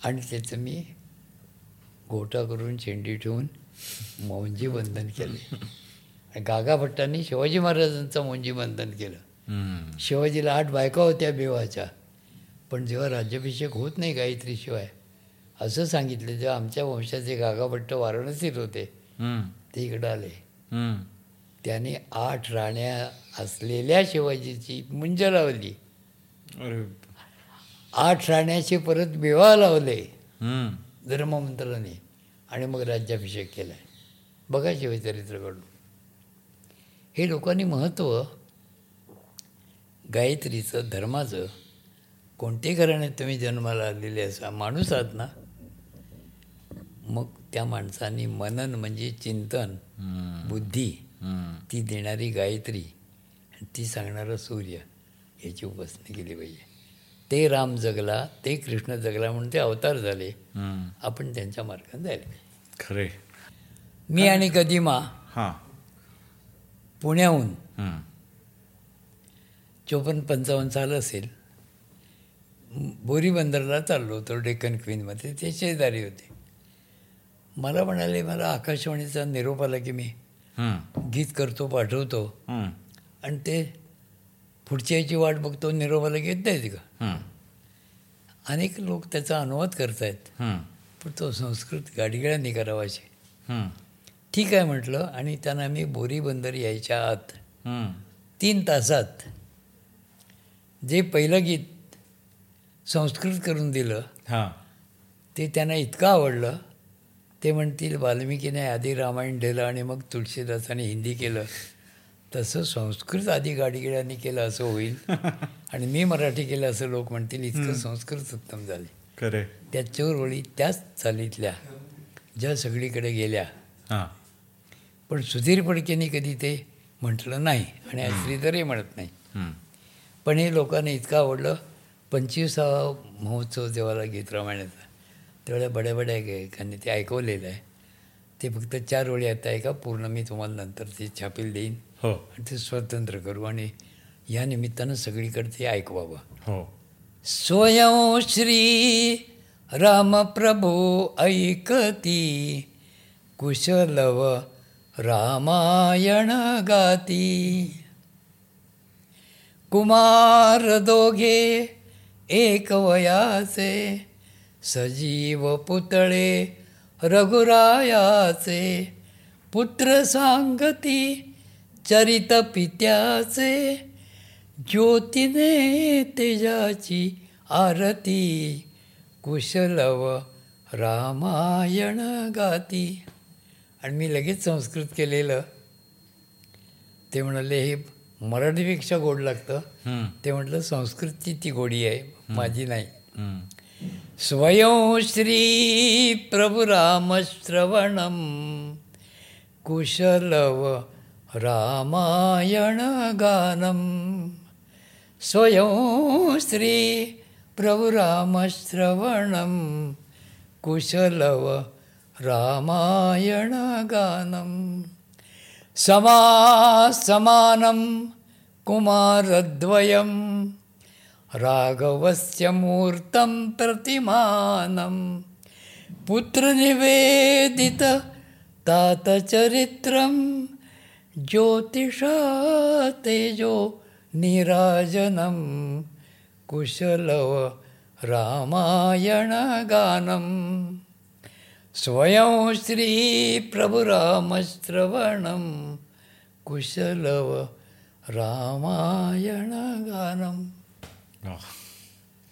आणि त्याचं मी गोटा करून शेंडी ठेवून मौंजी बंधन केले गागा भट्टांनी शिवाजी महाराजांचं मौंजी बंधन केलं. शिवाजीला आठ बायका होत्या बेवाच्या पण जेव्हा राज्याभिषेक होत नाही गायत्री शिवाय असं सांगितलं जेव्हा आमच्या वंशाचे गागा भट्ट वाराणसीत होते. ते इकडं आले. त्याने आठ राण्या असलेल्या शिवाजीची मुंज लावली आठ राण्याचे परत बेवा लावले. धर्ममंत्राने आणि मग राज्याभिषेक केला आहे बघा शिवचरित्रकडून हे लोकांनी महत्त्व गायत्रीचं धर्माचं कोणते घराण्यात तुम्ही जन्माला आलेले असा माणूस आहात ना मग त्या माणसाने मनन म्हणजे चिंतन. बुद्धी. ती देणारी गायत्री आणि ती सांगणारा सूर्य याची उपासना केली पाहिजे ते राम जगला ते कृष्ण जगला म्हणून ते अवतार झाले. आपण त्यांच्या मार्गाने जायला खरे मी आणि कदिमा हां पुण्याहून. चोपन्न पंचावन्न साल असेल बोरी बंदरला चाललो होतो डेक्कन क्वीनमध्ये ते शेजारी होते मला म्हणाले मला आकाशवाणीचा निरोप आला की मी. गीत करतो पाठवतो. आणि ते पुढच्या याची वाट बघतो निरोपाला घेत नाहीत का. अनेक लोक त्याचा अनुवाद करतायत हम्म. पण तो संस्कृत गाडगिळ्यांनी करावाचे. ठीक आहे म्हटलं आणि त्यांना मी बोरी बंदर यायच्या आत. तीन तासात जे पहिलं गीत संस्कृत करून दिलं हां ते त्यांना इतकं आवडलं ते म्हणतील वाल्मिकीने आधी रामायण दिलं आणि मग तुळशीदासाने हिंदी केलं तसं संस्कृत आधी गाडगिळ्यांनी केलं असं होईल. आणि मी मराठी केलं असं लोक म्हणतील इतकं संस्कृत उत्तम झाले. खरे त्या चोर ओळी त्याच चालीतल्या ज्या सगळीकडे गेल्या. हां. पण सुधीर फडकेंनी कधी ते म्हटलं नाही आणि श्रीधरही म्हणत नाही. पण हे लोकांना इतकं आवडलं पंचवीसावा महोत्सव देवाला गीत रामायणाचा तेवढ्या बड्या बड्या गायकांनी ते ऐकवलेलं आहे. ते फक्त चार ओळी आता आहे का पूर्ण मी तुम्हाला नंतर ते छापील देईन. हो. ते स्वतंत्र करू आणि या निमित्तानं सगळीकडे ते ऐकवावं हो. स्वयं श्री रामप्रभू ऐकती कुशलव रामायण गाती. कुमार दोघे एक वयाचे सजीव पुतळे रघुरायाचे पुत्र सांगती चरित पित्याचे ज्योतीने तेजाची आरती. कुशलव रामायण गाती. आणि मी लगेच संस्कृत केलेलं. ते म्हणाले हे मराठीपेक्षा गोड लागतं. ते म्हटलं संस्कृतची ती गोडी आहे माझी नाही. स्वयं श्री प्रभुरामश्रवणं कुशलव रामायणगानं स्वयं श्रीप्रभुरामश्रवणं कुशलवरामायणगानं समासमानं कुमारद्वयं राघवस्य मूर्तं प्रतिमानं। पुत्रनिवेदित पुत्रनिवेदिततातचरित्रं ज्योतिषा तेजो निराजनं कुशलव रामायणगानं। स्वयं श्रीप्रभुरामश्रवणं कुशलव रामायणगानं।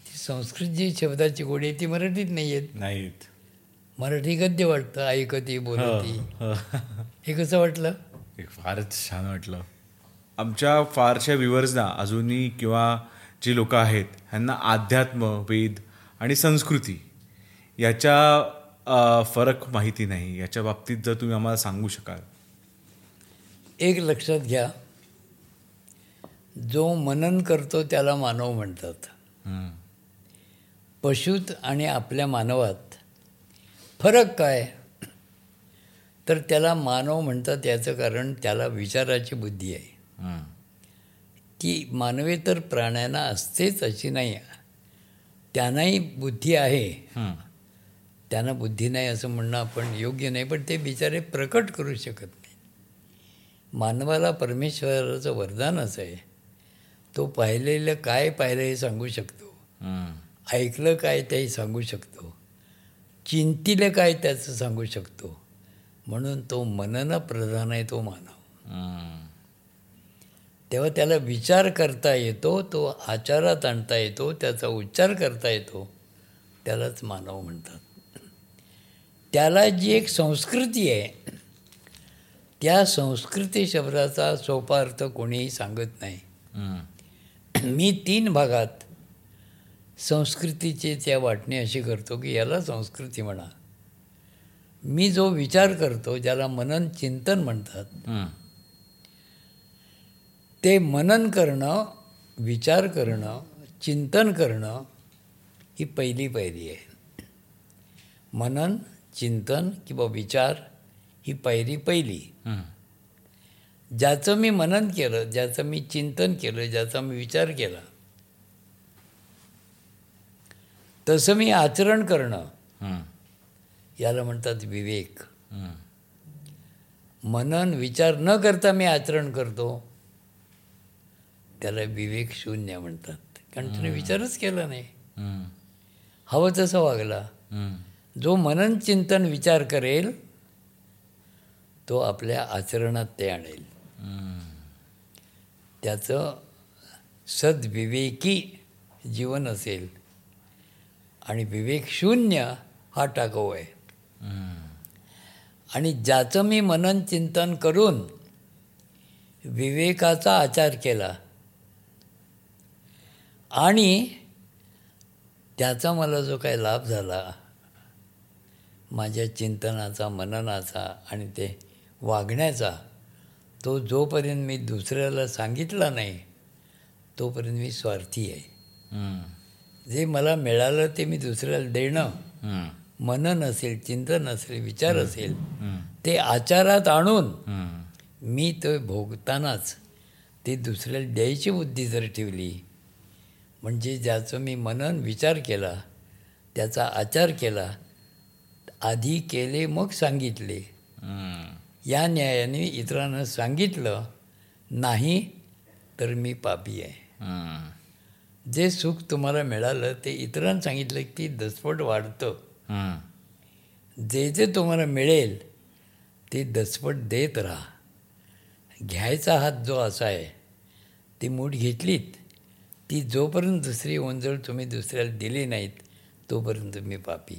ती संस्कृत जी शब्दाची गोडी आहे ती मराठीत नाही आहेत नाहीत. मराठी गद्य वाटतं ऐकती बोलती. हे कसं वाटलं? एक फारच छान वाटलं. आमच्या फारशा व्ह्युअर्सना अजूनही किंवा जी लोक आहेत ह्यांना अध्यात्म वेद आणि संस्कृती याच्या फरक माहिती नाही. याच्या बाबतीत जर तुम्ही आम्हाला सांगू शकाल. एक लक्षात घ्या. जो मनन करतो त्याला मानव म्हणतात. पशुत आणि आपल्या मानवात फरक काय? तर त्याला मानव म्हणतात याचं कारण त्याला विचाराची बुद्धी आहे. ती मानवी तर प्राण्यांना असतेच अशी नाही. त्यांनाही बुद्धी आहे. त्यांना बुद्धी नाही असं म्हणणं आपण योग्य नाही पण ते बिचारे प्रकट करू शकत नाही. मानवाला परमेश्वराचं वरदानच आहे. तो पाहिलेलं काय पाहिलं हे सांगू शकतो. ऐकलं काय तेही सांगू शकतो. चिंतिलं काय त्याचं सांगू शकतो. म्हणून तो मनन प्रधान आहे तो मानव. तेव्हा त्याला विचार करता येतो तो आचारात आणता येतो त्याचा उच्चार करता येतो त्यालाच मानव म्हणतात. त्याला जी एक संस्कृती आहे त्या संस्कृती शब्दाचा सोपा अर्थ कोणीही सांगत नाही. मी तीन भागात संस्कृतीची त्या वाटणी अशी करतो की याला संस्कृती म्हणा. मी जो विचार करतो ज्याला मनन चिंतन म्हणतात ते मनन करणं विचार करणं चिंतन करणं ही पहिली पायरी आहे. मनन चिंतन किंवा विचार ही पायरी पहिली. ज्याचं मी मनन केलं ज्याचं मी चिंतन केलं ज्याचा मी विचार केला तसं मी आचरण करणं याला म्हणतात विवेक. मनन विचार न करता मी आचरण करतो त्याला विवेक शून्य म्हणतात. कारण त्याने विचारच केला नाही. हवं तसं वागला. जो मनन चिंतन विचार करेल तो आपल्या आचरणात ते आणेल. त्याचं सद्विवेकी जीवन असेल. आणि विवेक शून्य हा टाकाऊ आहे. आणि ज्याचं मी मनन चिंतन करून विवेकाचा आचार केला. आणि त्याचा मला जो काही लाभ झाला माझ्या चिंतनाचा मननाचा आणि ते वागण्याचा तो जोपर्यंत मी दुसऱ्याला सांगितला नाही तोपर्यंत मी स्वार्थी आहे. जे मला मिळालं ते मी दुसऱ्याला देणं. मनन असेल चिंतन असेल विचार असेल. ते आचारात आणून. मी तो भोगतानाच ते दुसऱ्याला द्यायची बुद्धी जर ठेवली म्हणजे ज्याचं मी मनन विचार केला त्याचा आचार केला आधी केले मग सांगितले. या न्यायाने इतरांना सांगितलं नाही तर मी पापी आहे. जे सुख तुम्हाला मिळालं ते इतरांना सांगितलं की दसपट वाढतं जे जे तुम्हाला मिळेल ते दसपट देत राहा. घ्यायचा हात जो असा आहे ती मूठ घेतलीत ती जोपर्यंत दुसरी ओंजळ तुम्ही दुसऱ्याला दिली नाहीत तोपर्यंत मी पापी.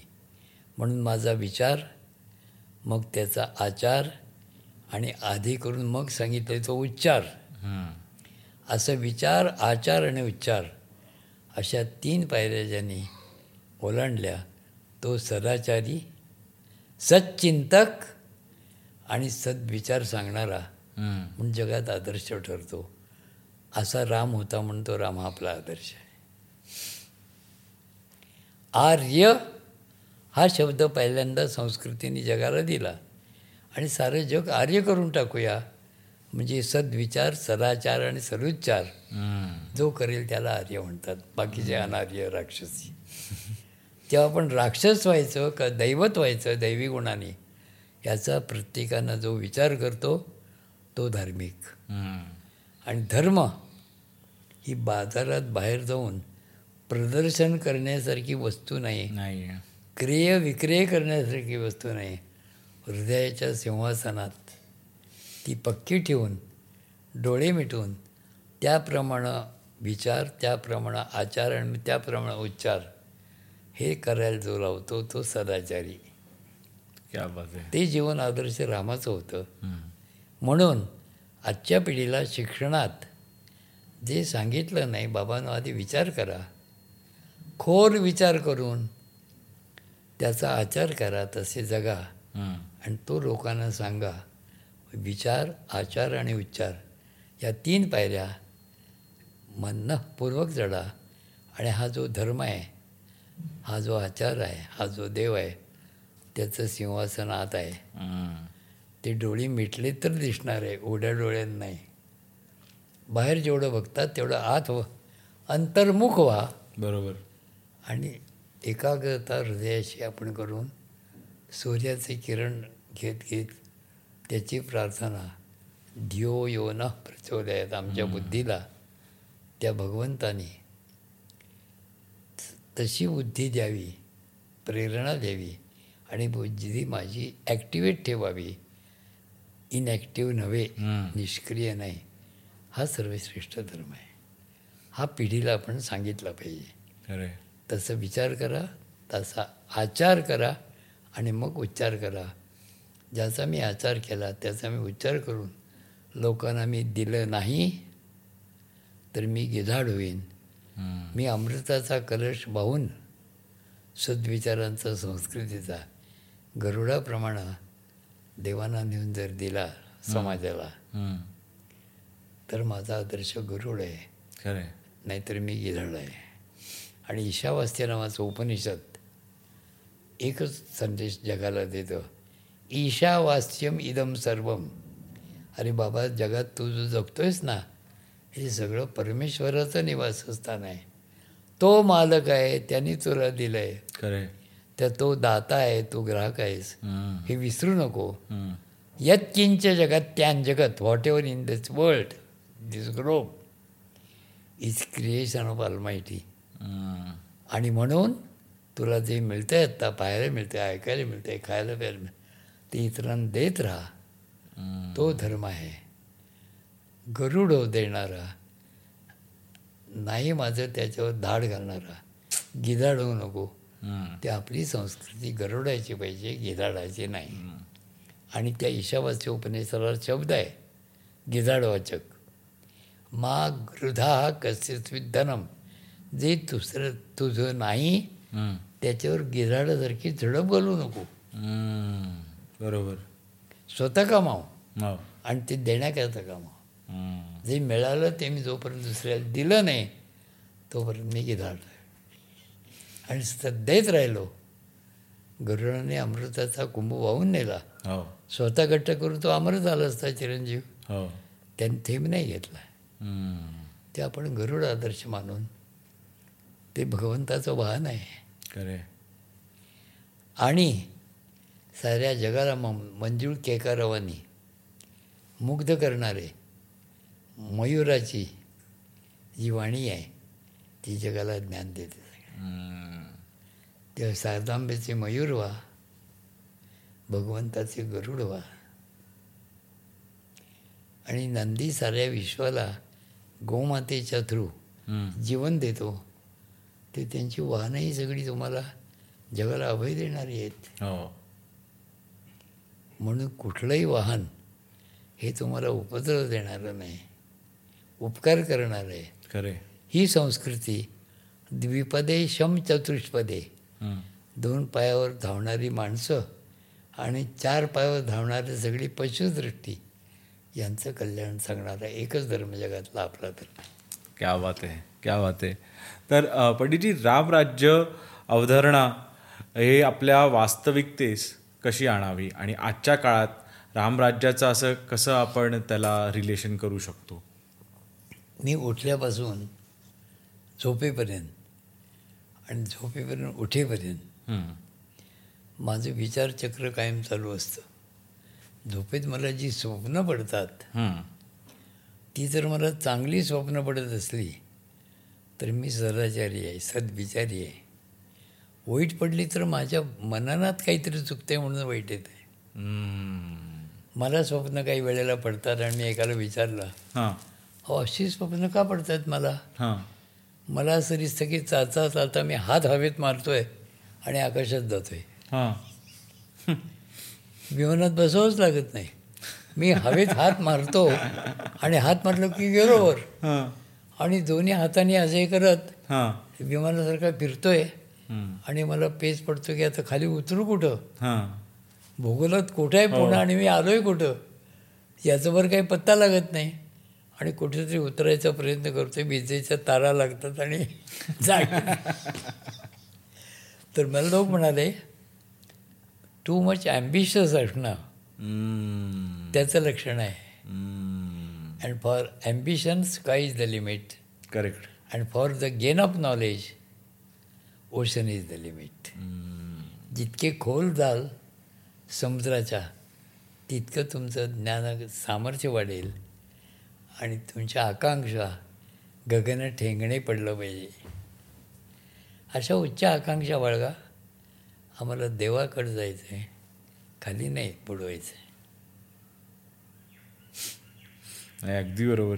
म्हणून माझा विचार मग त्याचा आचार आणि आधी करून मग सांगितले तो उच्चार. असं विचार आचार आणि उच्चार अशा तीन पायऱ्या ज्यांनी ओलांडल्या तो सदाचारी सच्चिंतक आणि सद्विचार सांगणारा. म्हणून जगात आदर्श ठरतो. असा राम होता म्हणून तो राम हा आपला आदर्श आहे. आर्य हा शब्द पहिल्यांदा संस्कृतीने जगाला दिला. आणि सारं जग आर्य करून टाकूया. म्हणजे सद्विचार सदाचार आणि सदुच्चार. जो करेल त्याला आर्य म्हणतात. बाकीचे अनार्य राक्षसी. जेव्हा आपण राक्षस व्हायचं का दैवत व्हायचं दैवी गुणाने याचा प्रत्येकानं जो विचार करतो तो धार्मिक. आणि धर्म ही बाजारात बाहेर जाऊन प्रदर्शन करण्यासारखी वस्तू नाही. नाही. क्रिय विक्रिय करण्यासारखी वस्तू नाही. हृदयाच्या सिंहासनात ती पक्की ठेवून डोळे मिटून त्याप्रमाणे विचार त्याप्रमाणे आचार आणि त्याप्रमाणे उच्चार हे करायला जो लावतो तो सदाचारी. ते जीवन आदर्श रामाचं होतं. म्हणून आजच्या पिढीला शिक्षणात जे सांगितलं नाही बाबांनो आधी विचार करा. खोर विचार करून त्याचा आचार करा तसे जगा. आणि तो लोकांना सांगा विचार आचार आणि उच्चार या तीन पायऱ्या मनपूर्वक जडा. आणि हा जो धर्म आहे हा जो आचार आहे हा जो देव आहे त्याचं सिंहासन आत आहे. ते डोळे मिटले तर दिसणार आहे उघड्या डोळ्यात नाही. बाहेर जेवढं बघतात तेवढं आत व अंतर्मुख व्हा. बरोबर. आणि एकाग्रता हृदयाशी आपण करून सूर्याचे किरण घेत घेत त्याची प्रार्थना धियो यो न प्रचोदयात आमच्या बुद्धीला त्या भगवंताने तशी बुद्धी द्यावी प्रेरणा द्यावी आणि बुद्धी माझी ॲक्टिवेट ठेवावी इनॲक्टिव्ह नव्हे. निष्क्रिय नाही हा सर्वश्रेष्ठ धर्म आहे हा पिढीला आपण सांगितला पाहिजे. तसं विचार करा तसा आचार करा आणि मग उच्चार करा ज्याचा मी आचार केला त्याचा मी उच्चार करून लोकांना मी दिलं नाही तर मी गिधाड होईन. मी अमृताचा कलश वाहून सद्विचारांचा संस्कृतीचा गरुडाप्रमाणे देवांना नेऊन जर दिला समाजाला. तर माझा आदर्श गरुड आहे. खरं. नाहीतर मी गिधाड आहे. आणि ईशावास्य नावाचं उपनिषद एकच संदेश जगाला देतं. ईशावास्यम इदम सर्वम अरे बाबा जगात तू जो जगतोयस ना हे सगळं परमेश्वराचं निवासस्थान आहे तो मालक आहे त्यांनी तुला दिलं आहे. तर तो दाता आहे तू ग्राहक आहेस. हे विसरू नको हम्म. यत्किंच जगत त्यान जगत whatever in this world this globe is creation of almighty hmm. आणि म्हणून तुला जे मिळतं आहे आत्ता पाहायला मिळतं आहे ऐकायला मिळतं आहे खायला प्यायला मिळतं ते इतरांना देत राहा. तो धर्म आहे गरुड देणारा नाही माझं त्याच्यावर धाड घालणारा गिधाड होऊ नको. ते आपली संस्कृती गरुडायची पाहिजे गिधाडायची नाही आणि त्या ईशावास्य उपनिषदाला शब्द आहे गिधाडवाचक मा गृधा कस्य धनम जे दुसरं तुझं नाही. त्याच्यावर गिधाडासारखी झडप बोलू नको. बरोबर स्वतः कमाव हो. आणि ते देण्याकरता कमाव. जे मिळालं ते मी जोपर्यंत दुसऱ्याला दिलं नाही तोपर्यंत मी गिधाड आणि देत राहिलो. गरुडाने अमृताचा कुंभ वाहून नेला. हो. स्वतः घट्ट करून तो अमृत झाला असता चिरंजीव. हो. त्यांनी थेंब नाही घेतला. ते आपण गरुड आदर्श मानून ते भगवंताचं वाहन आहे. खरे. आणि साऱ्या जगाला मंजूळ केकारावांनी मुग्ध करणारे मयुराची जी वाणी आहे ती जगाला ज्ञान देते. तेव्हा शारदांबेचे मयूर व्हा भगवंताचे गरुड व्हा. आणि नंदी साऱ्या विश्वाला गोमातेच्या थ्रू. जीवन देतो ते त्यांची वाहनही सगळी तुम्हाला जगाला अभय देणारी आहेत. हो. म्हणून कुठलंही वाहन हे तुम्हाला उपद्रव देणारं नाही. उपकार करणार आहे. खरे. ही संस्कृती द्विपदे शम चतुष्पदे. दोन पायावर धावणारी माणसं आणि चार पायावर धावणारी सगळी पशुदृष्टी यांचं कल्याण सांगणारा एकच धर्म जगातला आपला धर्म क्या बात आहे क्या बात आहे. तर पंडितजी रामराज्य अवधारणा हे आपल्या वास्तविकतेस कशी आणावी आणि आजच्या काळात रामराज्याचं असं कसं आपण त्याला रिलेशन करू शकतो? मी उठल्यापासून झोपेपर्यंत आणि झोपेपर्यंत उठेपर्यंत. माझं विचारचक्र कायम चालू असतं झोपेत मला जी स्वप्न पडतात. ती जर मला चांगली स्वप्न पडत असली तर मी सदाचारी आहे सद्विचारी आहे वाईट पडली तर माझ्या मनानात काहीतरी चुकते म्हणून वाईट येते हम्म. मला स्वप्न काही वेळेला पडतात आणि मी एकाला विचारलं अशी स्वप्न का पडतात मला? हां. मला असं दिसतं की चालता चालता मी हात हवेत मारतोय आणि आकाशात जातोय. हां. विमानात बसवाच लागत नाही. मी हवेत हात मारतो आणि हात मारलो की गेलो वर हां. आणि दोन्ही हाताने असे करत हां. विमानासारखा फिरतोय. आणि मला पेच पडतो की आता खाली उतरू कुठं? हां. भूगोलात कुठं आहे पुन्हा आणि मी आलोय कुठं? याचं बरं काही पत्ता लागत नाही. आणि कुठेतरी उतरायचा प्रयत्न करतोय विजेच्या तारा लागतात आणि जाग. तर मला लोक म्हणाले टू मच ॲम्बिशियस असणं. त्याचं लक्षण आहे. And for ambition sky is the limit correct and for the gain of knowledge ocean is the limit जितके खोल जाल समुद्राच्या तितकं तुमचं ज्ञान सामर्थ्य वाढेल. आणि तुमच्या आकांक्षा गगन ठेंगणे पडलं पाहिजे. अशा उच्च आकांक्षा बाळगा आम्हाला देवाकडे जायचं आहे खाली नाही बुडवायचं आहे नाही अगदी बरोबर.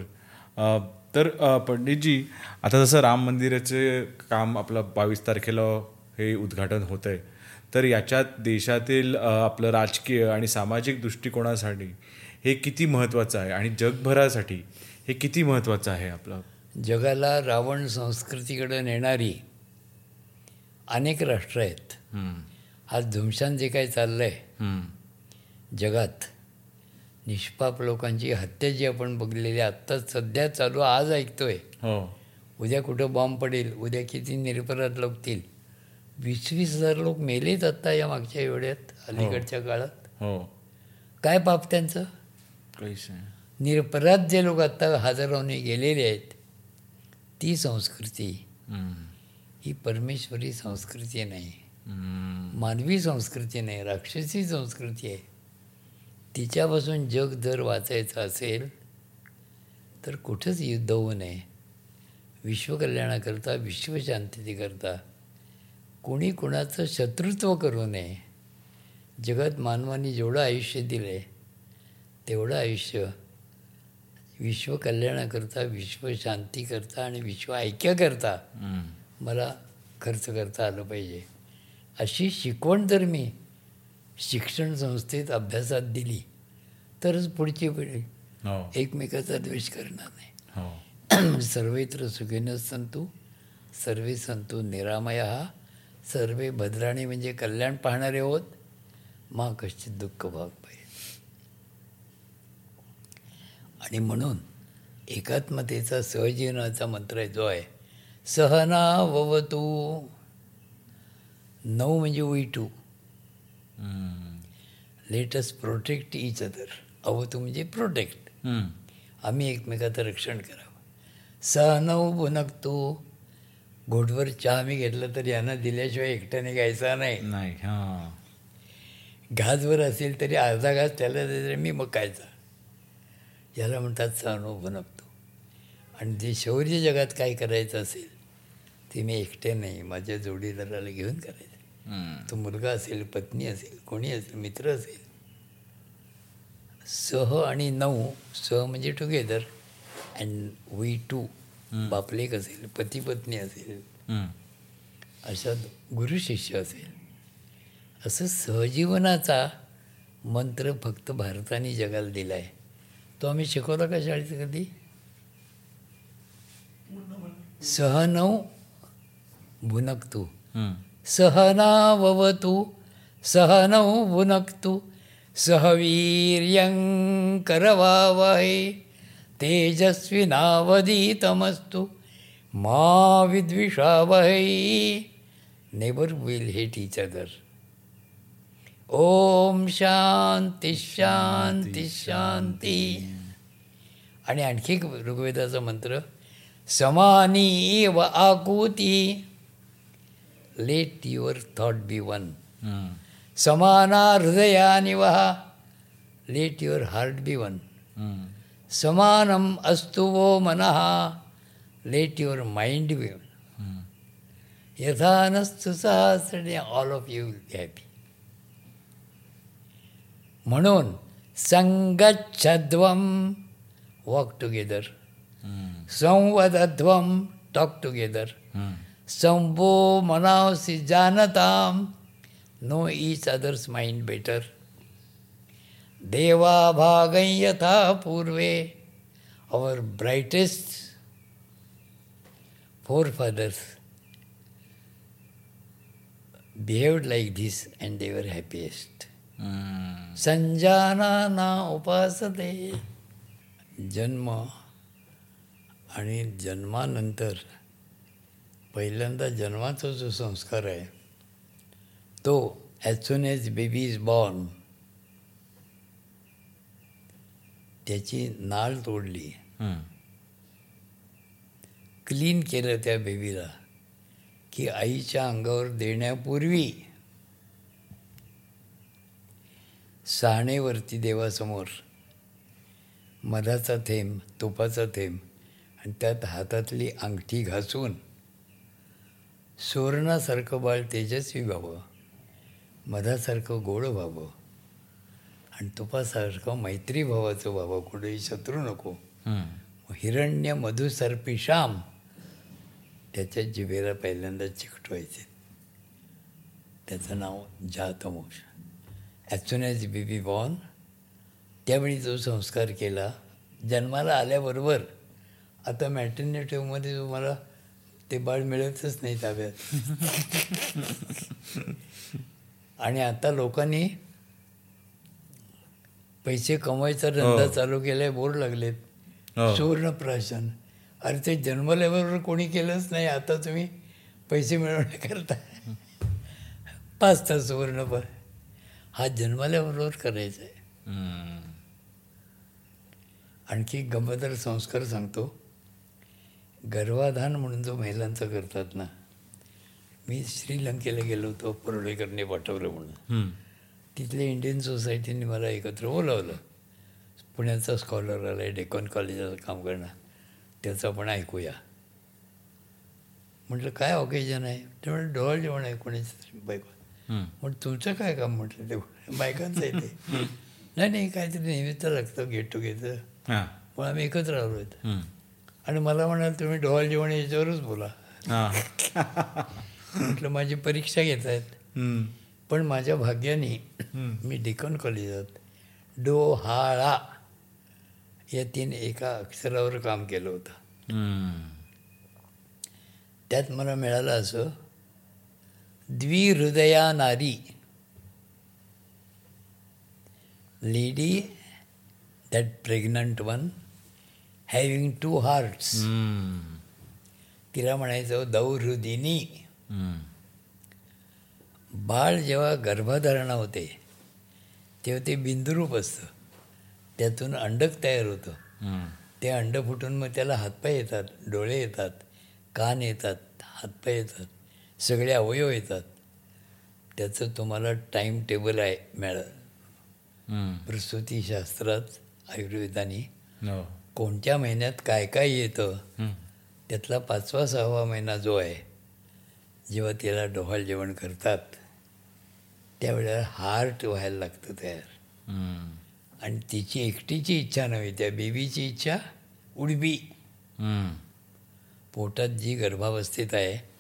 तर पंडितजी आता जसं राम मंदिराचे काम आपलं बावीस तारखेला हे उद्घाटन होतं आहे तर याच्यात देशातील आपलं राजकीय आणि सामाजिक दृष्टिकोनासाठी हे किती महत्त्वाचं आहे? आणि जगभरासाठी हे किती महत्त्वाचं आहे आपलं? जगाला रावण संस्कृतीकडे नेणारी अनेक राष्ट्र आहेत. आज धुमशान जे काही चाललं आहे. जगात निष्पाप लोकांची हत्या जी आपण बघलेली आत्ता सध्या चालू आज ऐकतोय. हो. उद्या कुठं बॉम्ब पडेल उद्या किती निरपराध लोकतील वीस वीस हजार लोक मेलेत आत्ता या मागच्या एवढ्यात अलीकडच्या काळात. हो. काय पाप त्यांचं? निरपराध जे लोक आत्ता हजारांनी गेलेले आहेत. ती संस्कृती. ही परमेश्वरी संस्कृती नाही. मानवी संस्कृती नाही राक्षसी संस्कृती आहे. तिच्यापासून जग जर वाचायचं असेल तर कुठंच युद्ध होऊ नये. विश्वकल्याणाकरता विश्वशांतीकरता कोणी कुणाचं शत्रुत्व करू नये. जगात मानवाने जेवढं आयुष्य दिलं आहे तेवढं आयुष्य. विश्वकल्याणाकरता विश्वशांतीकरता आणि विश्व ऐक्याकरता. मला खर्च करता आलं पाहिजे. अशी शिकवण जर मी शिक्षण संस्थेत अभ्यासात दिली तरच पुढची पिढी हो. एकमेकाचा द्वेष करणार नाही. हो. सर्वत्र सुखीनं संतू सर्वे संतू निरामय सर्वे भद्राणी म्हणजे कल्याण पाहणारे होत मा कश्चित दुःख भाग पाहिजे आणि म्हणून एकात्मतेचा सहजीवनाचा मंत्र जो आहे सहना ववतू. नऊ म्हणजे we two hmm. Let's protect each other अवतू म्हणजे प्रोटेक्ट. आम्ही एकमेकाचं रक्षण करावं. सहनव बुनकतो घोटभर चहा मी घेतलं तर यांना दिल्याशिवाय एकट्याने घ्यायचा नाही. नाही हां. घासभर असेल तरी अर्धा घास त्याला मी मग खायचा. याला म्हणतात सहनव बुनकतो आणि जे शौर्य जगात काय करायचं असेल ते मी एकटे नाही माझ्या जोडीदाराला घेऊन करायचं. तो मुलगा असेल पत्नी असेल कोणी असेल मित्र असेल. सह आणि नऊ सह म्हणजे टुगेदर अँड वी टू बापलेक असेल पती पत्नी असेल. अशा गुरु शिष्य असेल. असं सहजीवनाचा मंत्र फक्त भारताने जगाला दिला आहे तो आम्ही शिकवला का शाळेत कधी? सहनव भुनकतू. सहनावतु सहनौ भुनक्तु. सहवीर्यङ्करवावहै तेजस्विनावधीतमस्तु. मा विद्विषावहै never will hate each other ओम शांती शांती शांती आणि आणखी एक ऋग्वेदाचा मंत्र समानी एव आकुती let your thought be one. समाना हृदयानि वः. Let your heart be one. समानम अस्तु वो मनः. Let your mind be one. यथा नस्तु सहस्रणे all of you will be happy म्हणून संगच्छध्वम वॉक टुगेदर हम्म. संवदध्वम टॉक टुगेदर हम्म. संभो मनावसी जानताम know each others mind better देवा भागं यथा पूर्वे our brightest forefathers behaved like this and they were happiest hmm. संजाना ना उपासते जन्म आणि जन्मानंतर पहिल्यांदा जन्माचा जो संस्कार आहे तो as soon as baby is born त्याची नाळ तोडली. क्लीन केलं त्या बेबीला की आईच्या अंगावर देण्यापूर्वी साणेवरती देवासमोर. मधाचा थेंब तुपाचा थेंब आणि त्यात हातातली अंगठी घासून सुवर्णासारखं बाळ तेजस्वी व्हावं मधासारखं गोड व्हावं आणि तुपासारखं मैत्री भावाचं व्हावं. कुठेही शत्रू नको. हिरण्य मधुसर्पी श्याम त्याच्या जिभेला पहिल्यांदा चिकटवायचे. त्याचं नाव जातमोक्ष. As soon as baby born त्यावेळी जो संस्कार केला जन्माला आल्याबरोबर आता मॅटर्निटीमध्ये तुम्हाला ते बाळ मिळतच नाही ताब्यात आणि आता लोकांनी पैसे कमवायचा धंदा हो. चालू केलाय बोर्ड लागलेत हो. सुवर्णप्राशन अरे ते जन्मल्याबरोबर कोणी केलंच नाही आता तुम्ही पैसे मिळवण्याकरता पाच तास सुवर्ण पण हा जन्मल्याबरोबर करायचा आहे. आणखी गंमतदार संस्कार सांगतो. गर्भाधान म्हणून जो महिलांचा करतात ना मी श्रीलंकेला गेलो होतो परोडेकरने पाठवलं म्हणून. तिथल्या इंडियन सोसायटीने मला एकत्र बोलावलं. पुण्याचा स्कॉलर आला आहे डेकॉन कॉलेजाचं काम करणार. त्याचं आपण ऐकूया. म्हटलं काय ऑकेजन आहे? ते डोळ जेवण आहे कोणाचं बायको. म्हटलं तुमचं काय काम म्हटलं ते बायकांचं आहे ते नाही नाही काहीतरी निमित्त लागतं गेट टुगेदर हां. पण आम्ही एकत्र आलो आहेत. आणि मला म्हणाल तुम्ही डोहाळ जेवण याच्यावरच बोला हां. म्हटलं माझी परीक्षा घेत आहेत. पण माझ्या भाग्याने. मी डेकन कॉलेजात डोहाळा या तीन एका अक्षरावर काम केलं होतं. त्यात मला मिळालं असं द्विहृदया नारी lady that pregnant one having two hearts. तिला म्हणायचं दौहृदिनी. बाळ जेव्हा गर्भधारणा होते तेव्हा ते बिंदुरूप असतं त्यातून अंडक तयार होतं. ते अंड फुटून मग त्याला हातपाय येतात डोळे येतात कान येतात हातपाय येतात सगळे अवयव येतात त्याचं तुम्हाला टाईम टेबल आहे मिळालं. प्रसूतीशास्त्रात आयुर्वेदाने हो. कोणत्या महिन्यात काय काय येतं. त्यातला पाचवा सहावा महिना जो आहे जेव्हा त्याला डोहाळ जेवण करतात त्यावेळेला हार्ट व्हायला लागतं तयार. आणि तिची एकटीची इच्छा नव्हे त्या बेबीची इच्छा उडबी. पोटात जी गर्भावस्थेत आहे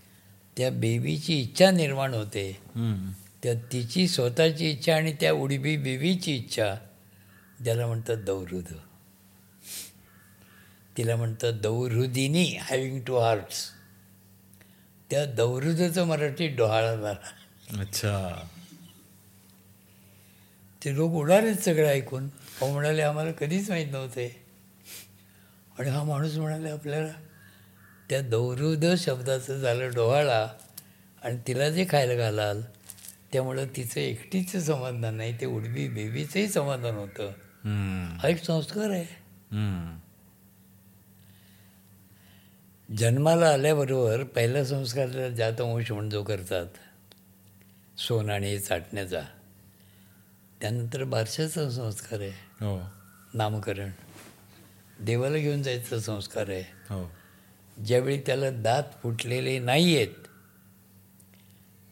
त्या बेबीची इच्छा निर्माण होते. त्या तिची स्वतःची इच्छा आणि त्या उडबी बेबीची इच्छा ज्याला म्हणतात दौहृद तिला म्हणतात दौहृदिनी हॅविंग टू हार्ट्स त्या दौहृदाचं मराठी डोहाळा झाला. अच्छा. ते लोक उडालेच सगळं ऐकून. अहो म्हणाले आम्हाला कधीच माहीत नव्हते. आणि हा माणूस म्हणाले आपल्याला त्या दौहृद शब्दाचं झालं डोहाळा आणि तिला जे खायला घालाल त्यामुळं तिचं एकटीचं समाधान नाही ते उडबी बेबीचंही समाधान होतं. हा एक संस्कार आहे. जन्माला आल्याबरोबर पहिला संस्कार जातवंश म्हणून जो करतात सोनाणी चाटण्याचा. त्यानंतर बारशाचा संस्कार आहे. हो. नामकरण. देवाला घेऊन जायचा संस्कार आहे. हो. ज्यावेळी त्याला दात फुटलेले नाही आहेत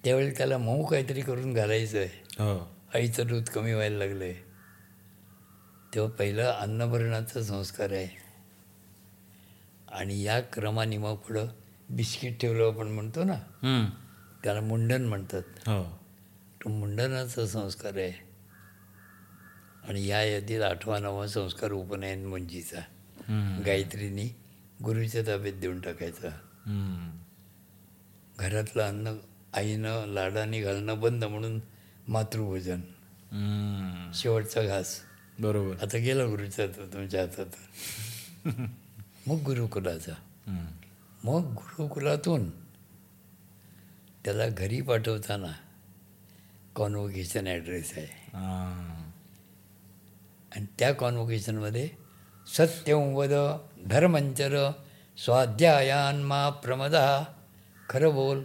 त्यावेळी त्याला मऊ काहीतरी करून घालायचं आहे हो. आईचं दूध कमी व्हायला लागलं आहे तेव्हा पहिलं अन्नभरणाचा संस्कार आहे. आणि या क्रमाने मग पुढं बिस्किट ठेवलं आपण म्हणतो ना. त्याला मुंडन म्हणतात. हो. तो मुंडनाचा संस्कार आहे. आणि या यादीत आठवा नवा संस्कार उपनयन मंजीचा. गायत्रीनी गुरुच्या ताब्यात देऊन टाकायचा. घरातलं अन्न आईनं लाडाने घालणं बंद म्हणून मातृभोजन. शेवटचा घास बरोबर आता गेला गुरुच्या हातात तुमच्या हातात मग गुरुकुलाचा. मग गुरुकुलातून त्याला घरी पाठवताना कॉन्व्होकेशन ॲड्रेस आहे. आणि त्या कॉन्व्होकेशनमध्ये सत्यं वद धर्मंचर स्वाध्यायान मा प्रमदा खरं बोल.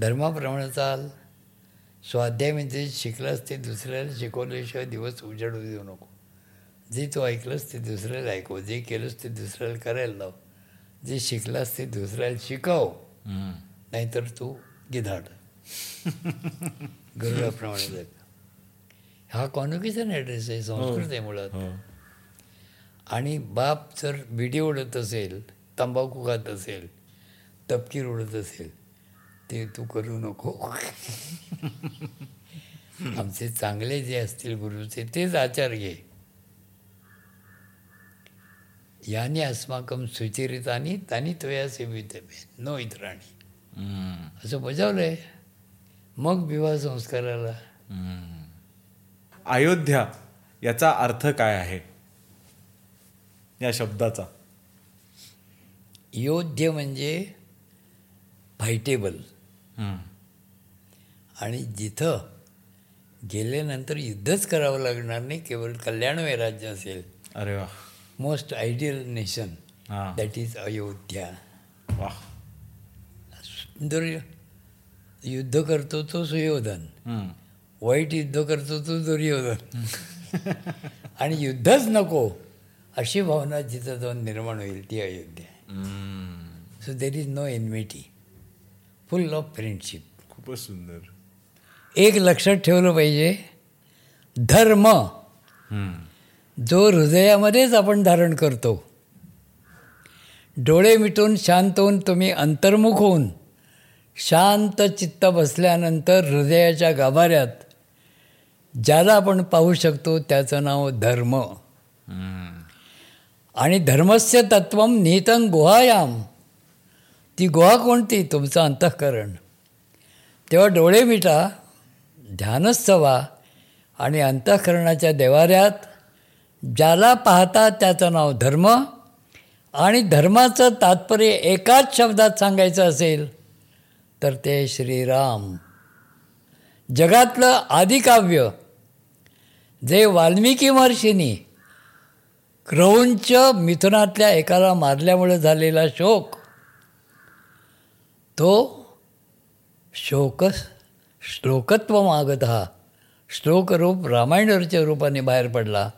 धर्माप्रमाणे चाल स्वाध्याय म्हणजे शिकलास ते दुसऱ्याला शिकवल्याशिवाय दिवस उजाडू देऊ नको. जे तू ऐकलंस ते दुसऱ्याला ऐकव. जे केलंस ते दुसऱ्याला करायला लाव. जे शिकलास ते दुसऱ्याला शिकव. नाहीतर तू गिधाड. गरुडाप्रमाणे हा कॉन्व्होकेशन ॲड्रेस आहे संस्कृत आहे मुळात. हो. आणि बाप जर बिडी उडत असेल तंबाखू खात असेल तपकीर उडत असेल ते तू करू नको. आमचे चांगले जे असतील गुरुचे तेच आचार घे. याने अस्माकम सुचिरितानी तानी त्वया सेवितव्य नो इतराणी. असं बजावलं आहे मग विवाह संस्काराला. अयोध्या याचा अर्थ काय आहे? या शब्दाचा. योध्य म्हणजे फायटेबल. आणि जिथं गेल्यानंतर युद्धच करावं लागणार नाही केवळ कल्याणमय राज्य असेल. अरे वा. मोस्ट आयडियल नेशन हा. That is Ayodhya. वा. सुंदर युद्ध करतो तो सुयोधन. वाईट युद्ध करतो तो दुर्योधन. आणि युद्धच नको. अशी भावना जिथं जाऊन निर्माण होईल ती Ayodhya. So there is no enmity full of friendship खूपच सुंदर एक लक्षात ठेवलं पाहिजे धर्म. जो हृदयामध्येच आपण धारण करतो डोळे मिटून शांत होऊन तुम्ही अंतर्मुख होऊन शांत चित्त बसल्यानंतर हृदयाच्या गाभाऱ्यात ज्याला आपण पाहू शकतो त्याचं नाव धर्म हम्म. आणि धर्मस्य तत्व निहितं गुहायाम. ती गुहा कोणती? तुमचं अंतःकरण. तेव्हा डोळे मिटा ध्यानस्थ व्हा आणि अंतःकरणाच्या देवाऱ्यात ज्याला पाहता त्याचं नाव धर्म आणि धर्माचं तात्पर्य एकाच शब्दात सांगायचं असेल तर ते श्रीराम. जगातलं आदिकाव्य जे वाल्मिकी महर्षींनी क्रौंच मिथुनातल्या एकाला मारल्यामुळे झालेला शोक तो शोक श्लोकत्व मागत हा श्लोकरूप रामायणाच्या रूपाने बाहेर पडला.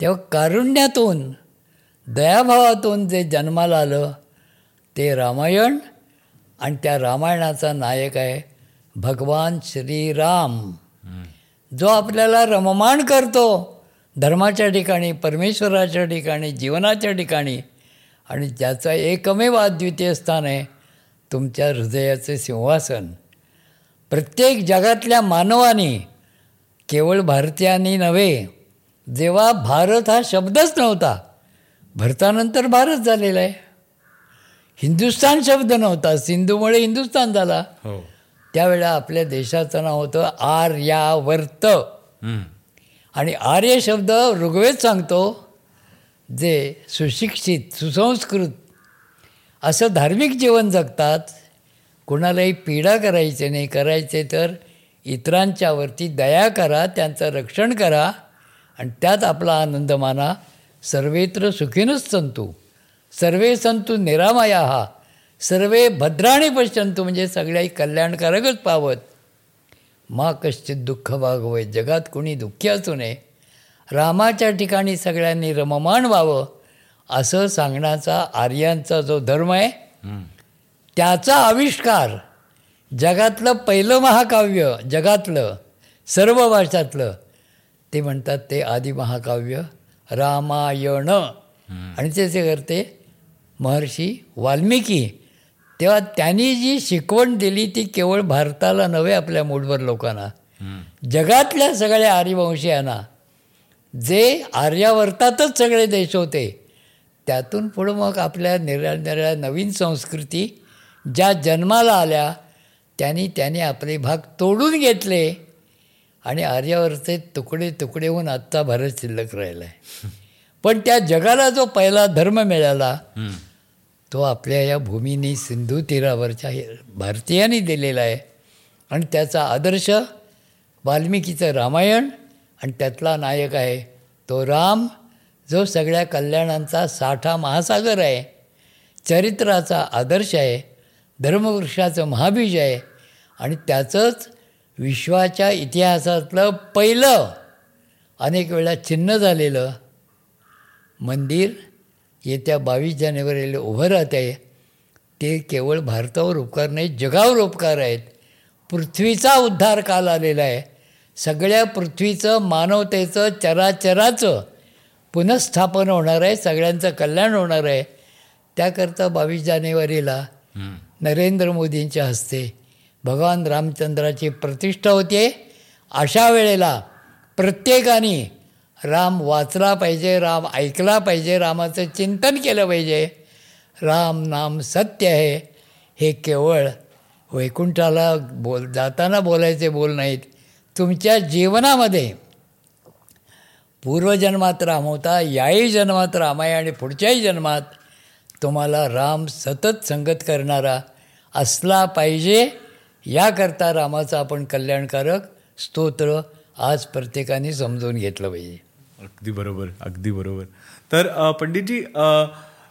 तेव्हा कारुण्यातून दयाभावातून जे जन्माला आलं ते रामायण आणि त्या रामायणाचा नायक आहे भगवान श्रीराम. जो आपल्याला रममाण करतो धर्माच्या ठिकाणी परमेश्वराच्या ठिकाणी जीवनाच्या ठिकाणी आणि ज्याचं एकमेव अद्वितीय स्थान आहे तुमच्या हृदयाचे सिंहासन. प्रत्येक जगातल्या मानवाने केवळ भारतीयांनी नव्हे जेव्हा भारत हा शब्दच नव्हता भरतानंतर भारत झालेला आहे. हिंदुस्तान शब्द नव्हता सिंधूमुळे हिंदुस्तान झाला. हो. त्यावेळेला आपल्या देशाचं नाव होतं आर्यावर्त. आणि आर्य शब्द ऋग्वेद सांगतो जे सुशिक्षित सुसंस्कृत असं धार्मिक जीवन जगतात. कुणालाही पीडा करायचे नाही करायचे तर इतरांच्यावरती दया करा त्यांचं रक्षण करा आणि त्यात आपला आनंद माना. सर्वेत्र सुखीनच संतू सर्वे संतू निरामया। हा सर्वे भद्राणी पश्यंतू म्हणजे सगळ्याही कल्याणकारकच पावत. मा कश्चित दुःख भागवय जगात कोणी दुःखी असू नये रामाच्या ठिकाणी सगळ्यांनी रममाण व्हावं असं सांगण्याचा आर्यांचा जो धर्म आहे त्याचा आविष्कार जगातलं पहिलं महाकाव्य जगातलं सर्व भाषातलं ते म्हणतात ते आदी महाकाव्य रामायण. आणि त्याचे करते महर्षी वाल्मिकी तेव्हा त्यांनी जी शिकवण दिली ती केवळ भारताला नव्हे आपल्या मूठभर लोकांना. जगातल्या सगळ्या आर्यवंशीयांना जे आर्यावर्तातच सगळे देश होते त्यातून पुढं मग आपल्या निरनिराळ्या नवीन संस्कृती ज्या जन्माला आल्या त्यांनी त्यांनी आपले भाग तोडून घेतले आणि आर्यावरचे तुकडे तुकडे होऊन आत्ता भारत शिल्लक राहिला आहे पण त्या जगाला जो पहिला धर्म मिळाला तो आपल्या या भूमीने सिंधू तीरावरच्या भारतीयांनी दिलेला आहे. आणि त्याचा आदर्श वाल्मिकीचं रामायण आणि त्यातला नायक आहे. तो राम जो सगळ्या कल्याणांचा साठा महासागर आहे. चरित्राचा आदर्श आहे. धर्मवृक्षाचं महाबीज आहे. आणि त्याचंच विश्वाच्या इतिहासातलं पहिलं अनेक वेळा चिन्ह झालेलं मंदिर येत्या बावीस जानेवारीला उभं राहत आहे. ते केवळ भारतावर उपकार नाही जगावर उपकार आहेत. पृथ्वीचा उद्धार काल आलेला आहे. सगळ्या पृथ्वीचं मानवतेचं चराचराचं पुनःस्थापन होणार आहे सगळ्यांचं कल्याण होणार आहे. त्याकरता बावीस जानेवारीला नरेंद्र मोदींच्या हस्ते भगवान रामचंद्राची प्रतिष्ठा होते. अशा वेळेला प्रत्येकाने राम वाचला पाहिजे राम ऐकला पाहिजे रामाचं चिंतन केलं पाहिजे. राम नाम सत्य आहे. हे केवळ वैकुंठाला बोल जाताना बोलायचे बोल नाहीत. तुमच्या जीवनामध्ये पूर्वजन्मात राम होता याही जन्मात राम आहे आणि पुढच्याही जन्मात तुम्हाला राम सतत संगत करणारा असला पाहिजे याकरता रामाचं आपण कल्याणकारक स्तोत्र आज प्रत्येकाने समजून घेतलं पाहिजे. अगदी बरोबर अगदी बरोबर. तर पंडितजी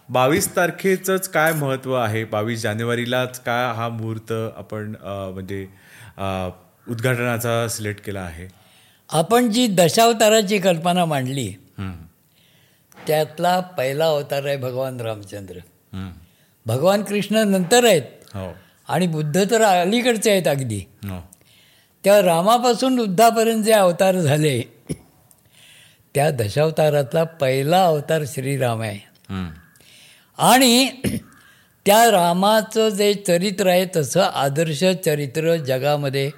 बावीस तारखेचंच काय महत्त्व आहे? बावीस जानेवारीलाच काय हा मुहूर्त आपण म्हणजे उद्घाटनाचा सिलेक्ट केला आहे? आपण जी दशावताराची कल्पना मांडली. त्यातला पहिला अवतार आहे भगवान रामचंद्र. भगवान कृष्ण नंतर आहेत. हो. आणि बुद्ध तर अलीकडचे आहेत अगदी. हो. त्या रामापासून बुद्धापर्यंत जे अवतार झाले त्या दशावतारातला पहिला अवतार श्रीराम आहे. आणि त्या रामाचं जे चरित्र आहे तसं आदर्श चरित्र जगामध्ये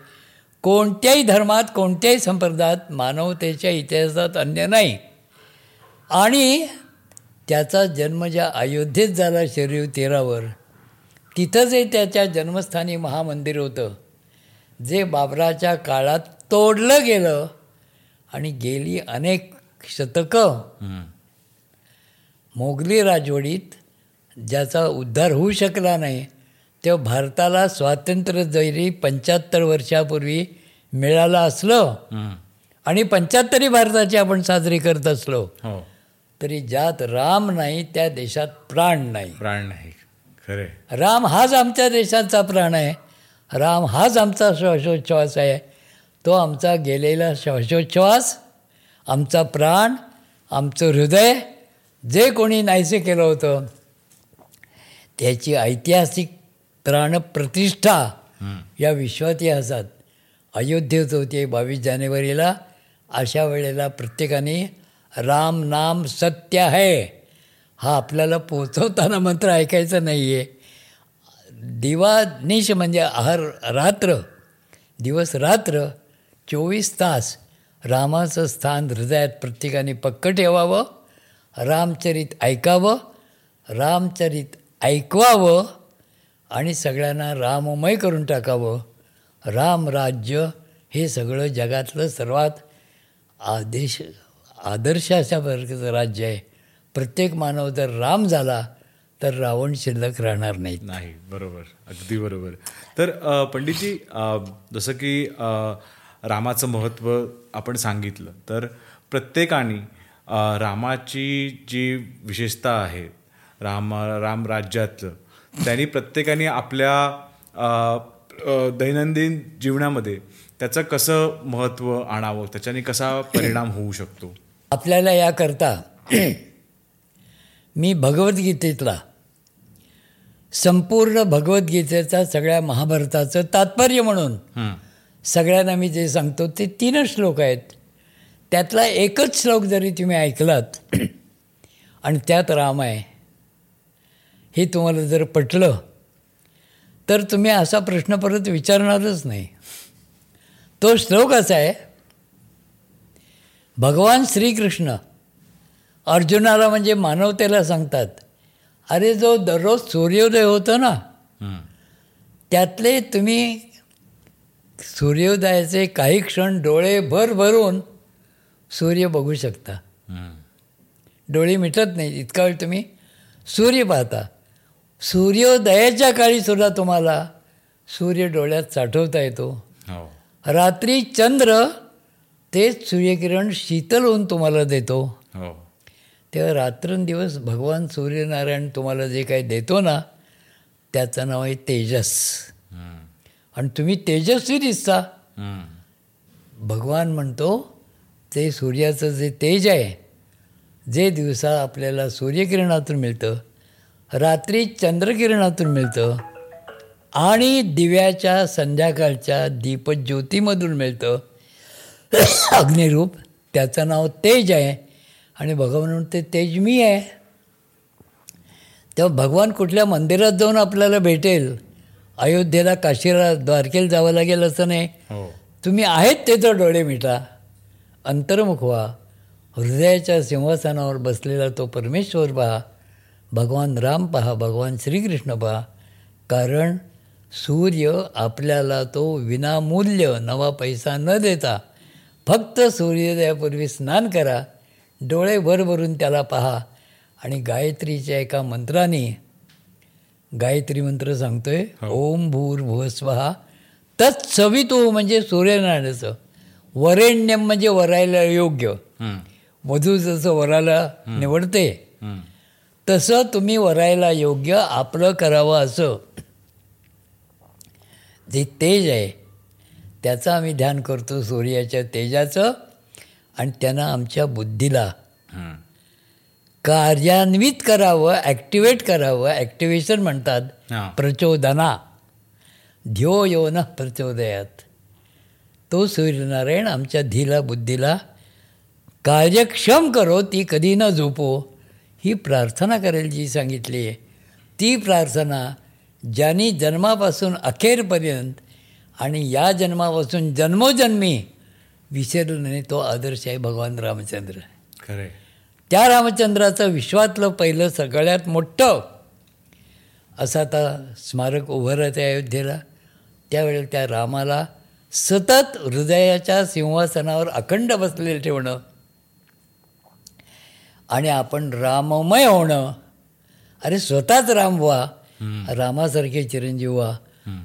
कोणत्याही धर्मात कोणत्याही संप्रदायात मानवतेच्या इतिहासात अन्य नाही. आणि त्याचा जन्म ज्या अयोध्येत झाला शरीर तेरावर तिथं जे त्याच्या जन्मस्थानी महामंदिर होतं जे बाबराच्या काळात तोडलं गेलं आणि गेली अनेक शतकं. मोगली राजवडीत ज्याचा उद्धार होऊ शकला नाही तेव्हा भारताला स्वातंत्र्य जरी पंच्याहत्तर वर्षापूर्वी मिळालं असलं. आणि पंच्याहत्तरी भारताची आपण साजरी करत असलो हो. तरी ज्यात राम नाही त्या देशात प्राण नाही. प्राण नाही. खरे राम हाच आमच्या देशाचा प्राण आहे. राम हाच आमचा श्वासोच्छ्वास आहे. तो आमचा गेलेला श्वासोच्छ्वास आमचा प्राण आमचं हृदय जे कोणी नाहीसे केलं होतं त्याची ऐतिहासिक प्राणप्रतिष्ठा या विश्वातिहासात अयोध्येत होती बावीस जानेवारीला. अशा वेळेला प्रत्येकाने राम नाम सत्य आहे हा आपल्याला पोचवताना मंत्र ऐकायचा नाही आहे दिवा निश म्हणजे हर रात्र दिवस रात्र चोवीस तास रामाचं स्थान हृदयात प्रत्येकाने पक्क ठेवावं रामचरित ऐकावं रामचरित ऐकवावं आणि सगळ्यांना राममय करून टाकावं. राम राज्य हे सगळं जगातलं सर्वात आदेश आदर्श अशा प्रकारचं राज्य आहे. प्रत्येक मानव जर राम झाला तर रावण शिल्लक राहणार नाहीत. नाही बरोबर. अगदी बरोबर. तर पंडितजी जसं की आ, रामाचं महत्त्व आपण सांगितलं तर प्रत्येकाने रामाची जी विशेषता आहे राम राम राज्यातलं त्यांनी प्रत्येकाने आपल्या दैनंदिन जीवनामध्ये त्याचं कसं महत्त्व आणावं त्याच्याने कसा परिणाम होऊ शकतो आपल्याला याकरता मी भगवद्गीतेतला संपूर्ण भगवद्गीतेचा सगळ्या महाभारताचं तात्पर्य म्हणून. सगळ्यांना मी जे सांगतो ते तीनच श्लोक आहेत. त्यातला एकच श्लोक जरी तुम्ही ऐकलात आणि त्यात राम आहे. हे तुम्हाला जर पटलं तर तुम्ही असा प्रश्न परत विचारणारच नाही. तो श्लोक असा आहे भगवान श्रीकृष्ण अर्जुनाला म्हणजे मानवतेला सांगतात अरे जो दररोज सूर्योदय होतो ना. त्यातले तुम्ही सूर्योदयाचे काही क्षण डोळे भर भरून सूर्य बघू शकता. डोळे मिटत नाही इतका वेळ तुम्ही सूर्य पाहता. सूर्योदयाच्या काळी सुद्धा तुम्हाला सूर्य डोळ्यात साठवता येतो. हो. रात्री चंद्र तेच सूर्यकिरण शीतल होऊन तुम्हाला देतो. हो. तेव्हा रात्रंदिवस भगवान सूर्यनारायण तुम्हाला जे काही देतो ना त्याचं नाव आहे तेजस. आणि तुम्ही तेजस्वी दिसता. भगवान म्हणतो ते सूर्याचं जे तेज आहे जे दिवसा आपल्याला सूर्यकिरणातून मिळतं रात्री चंद्रकिरणातून मिळतं आणि दिव्याच्या संध्याकाळच्या दीपज्योतीमधून मिळतं. अग्निरूप त्याचं नाव तेज आहे आणि भगवान म्हणते तेज मी आहे. तेव्हा भगवान कुठल्या मंदिरात जाऊन आपल्याला भेटेल? अयोध्येला काशीला द्वारकेला जावं लागेल असं नाही. हो. तुम्ही आहेत तिथं डोळे मिटा. अंतर्मुख व्हा. हृदयाच्या सिंहासनावर बसलेला तो परमेश्वर पहा. भगवान राम पहा भगवान श्रीकृष्ण पहा. कारण सूर्य आपल्याला तो विनामूल्य नवा पैसा न देता फक्त सूर्योदयापूर्वी स्नान करा. डोळे भर भरून त्याला पहा. आणि गायत्रीच्या एका मंत्राने गायत्री मंत्र सांगतोय ओम भूर भुवस्वहा तत्सवितो म्हणजे सूर्यनारायणाचं. वरेण्यम म्हणजे वरायला योग्य. हं. वधू जसं वराला निवडते हं. तसं तुम्ही वरायला योग्य आपलं करावं असं. जे तेज आहे त्याचं आम्ही ध्यान करतो सूर्याच्या तेजाचं आणि त्यानं आमच्या बुद्धीला. हं. कार्यान्वित करावं ॲक्टिवेट करावं ॲक्टिवेशन म्हणतात. प्रचोदना. ध्यो यो न प्रचोदयात. तो सूर्यनारायण आमच्या धीला बुद्धीला कार्यक्षम करो ती कधी न झोपो ही प्रार्थना करेल जी सांगितली. आहे ती प्रार्थना ज्यांनी जन्मापासून अखेरपर्यंत आणि या जन्मापासून जन्मोजन्मी विसरलं नाही तो आदर्श आहे भगवान रामचंद्र. खरे त्या रामचंद्राचं विश्वातलं पहिलं सगळ्यात मोठं असं आता स्मारक उभं राहते अयोध्येला. त्यावेळेला त्या रामाला सतत हृदयाच्या सिंहासनावर अखंड बसलेलं ठेवणं आणि आपण राममय होणं. अरे स्वतःच राम व्हा. रामासारखे चिरंजीव व्हा.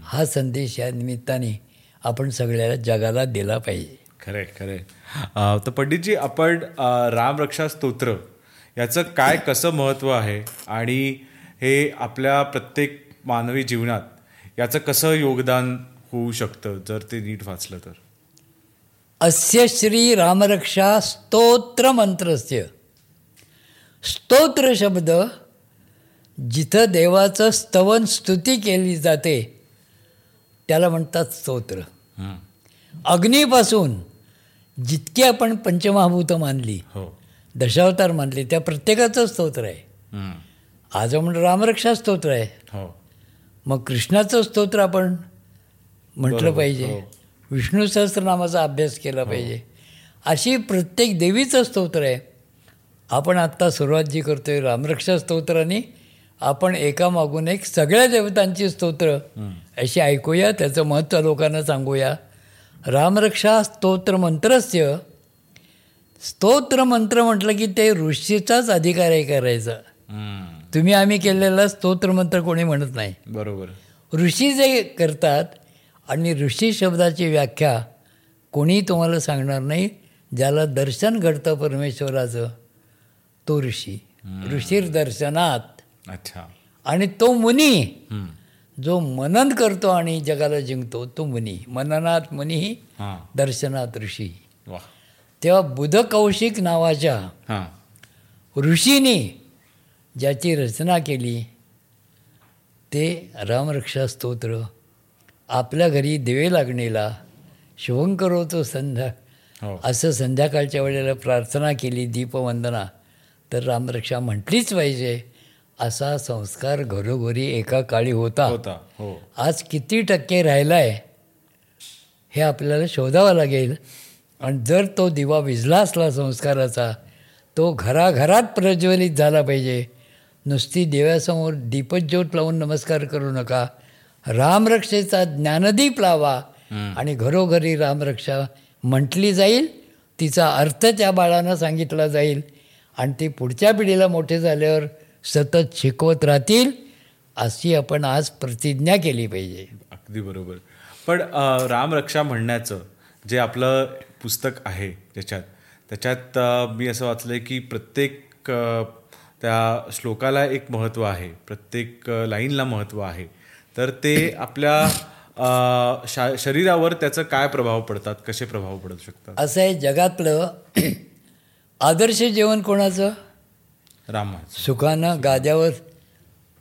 हा संदेश या निमित्ताने आपण सगळ्या जगाला दिला पाहिजे. खरे खरे तर पंडितजी आपण रामरक्षा स्तोत्र याचं काय कसं महत्त्व आहे? आणि हे आपल्या प्रत्येक मानवी जीवनात याचं कसं योगदान होऊ शकतं? जर ते नीट वाचलं तर. अस्य श्री रामरक्षा स्तोत्र मंत्रस्य. स्तोत्र शब्द जिथं देवाचं स्तवन स्तुती केली जाते त्याला म्हणतात स्तोत्र. अग्नीपासून जितकी आपण पंचमहाभूत मानली हो. दशावतार मानले त्या प्रत्येकाचं स्तोत्र आहे. हं. आज आपण रामरक्षा स्तोत्र आहे. हो. मग कृष्णाचं स्तोत्र आपण म्हटलं पाहिजे. हो. विष्णू सहस्त्रनामाचा अभ्यास केला पाहिजे. अशी प्रत्येक देवीचं स्तोत्र आहे. आपण आत्ता सुरुवात जी करतोय रामरक्षा स्तोत्राने आपण एकामागून एक सगळ्या देवतांची स्तोत्र अशी ऐकूया त्याचं महत्त्व लोकांना सांगूया. रामरक्षा स्तोत्र मंत्रस्य स्तोत्र मंत्र म्हटलं की ते ऋषीचाच अधिकार आहे करायचा. तुम्ही आम्ही केलेला स्तोत्र मंत्र कोणी म्हणत नाही. बरोबर. ऋषी जे करतात आणि ऋषी शब्दाची व्याख्या कोणी तुम्हाला सांगणार नाही ज्याला दर्शन घडतं परमेश्वराचं तो ऋषी. ऋषीर दर्शनात अच्छा. आणि तो मुनी. जो मनन करतो आणि जगाला जिंकतो तो मुनी. मननात मुनी हां. दर्शनात ऋषी. तेव्हा बुधकौशिक नावाच्या हां. ऋषीने ज्याची रचना केली ते रामरक्षा स्तोत्र आपल्या घरी दिवे लागणेला शुभंकरोतो संध्या हो. असं संध्याकाळच्या वेळेला प्रार्थना केली दीपवंदना तर रामरक्षा म्हटलीच पाहिजे. असा संस्कार घरोघरी एका काळी होता. होता हो. आज किती टक्के राहिला आहे हे आपल्याला शोधावं लागेल. आणि जर तो दिवा विझला असला संस्काराचा तो घराघरात प्रज्वलित झाला पाहिजे. नुसती देवासमोर दीपज्योत लावून नमस्कार करू नका. रामरक्षेचा ज्ञानदीप लावा. आणि घरोघरी रामरक्षा म्हटली जाईल तिचा अर्थ त्या बाळानं सांगितला जाईल. आणि ती पुढच्या पिढीला मोठे झाल्यावर सतत शिकवत राहतील अशी आपण आज प्रतिज्ञा केली पाहिजे. अगदी बरोबर. पण रामरक्षा म्हणण्याचं जे आपलं पुस्तक आहे त्याच्यात त्याच्यात मी असं वाचलं आहे की प्रत्येक त्या श्लोकाला एक महत्त्व आहे प्रत्येक लाईनला महत्त्व आहे. तर ते आपल्या शा शरीरावर त्याचं काय प्रभाव पडतात कसे प्रभाव पडू शकतात? असं आहे जगातलं आदर्श जेवण कोणाचं? रामाचं. सुखानं गाद्यावर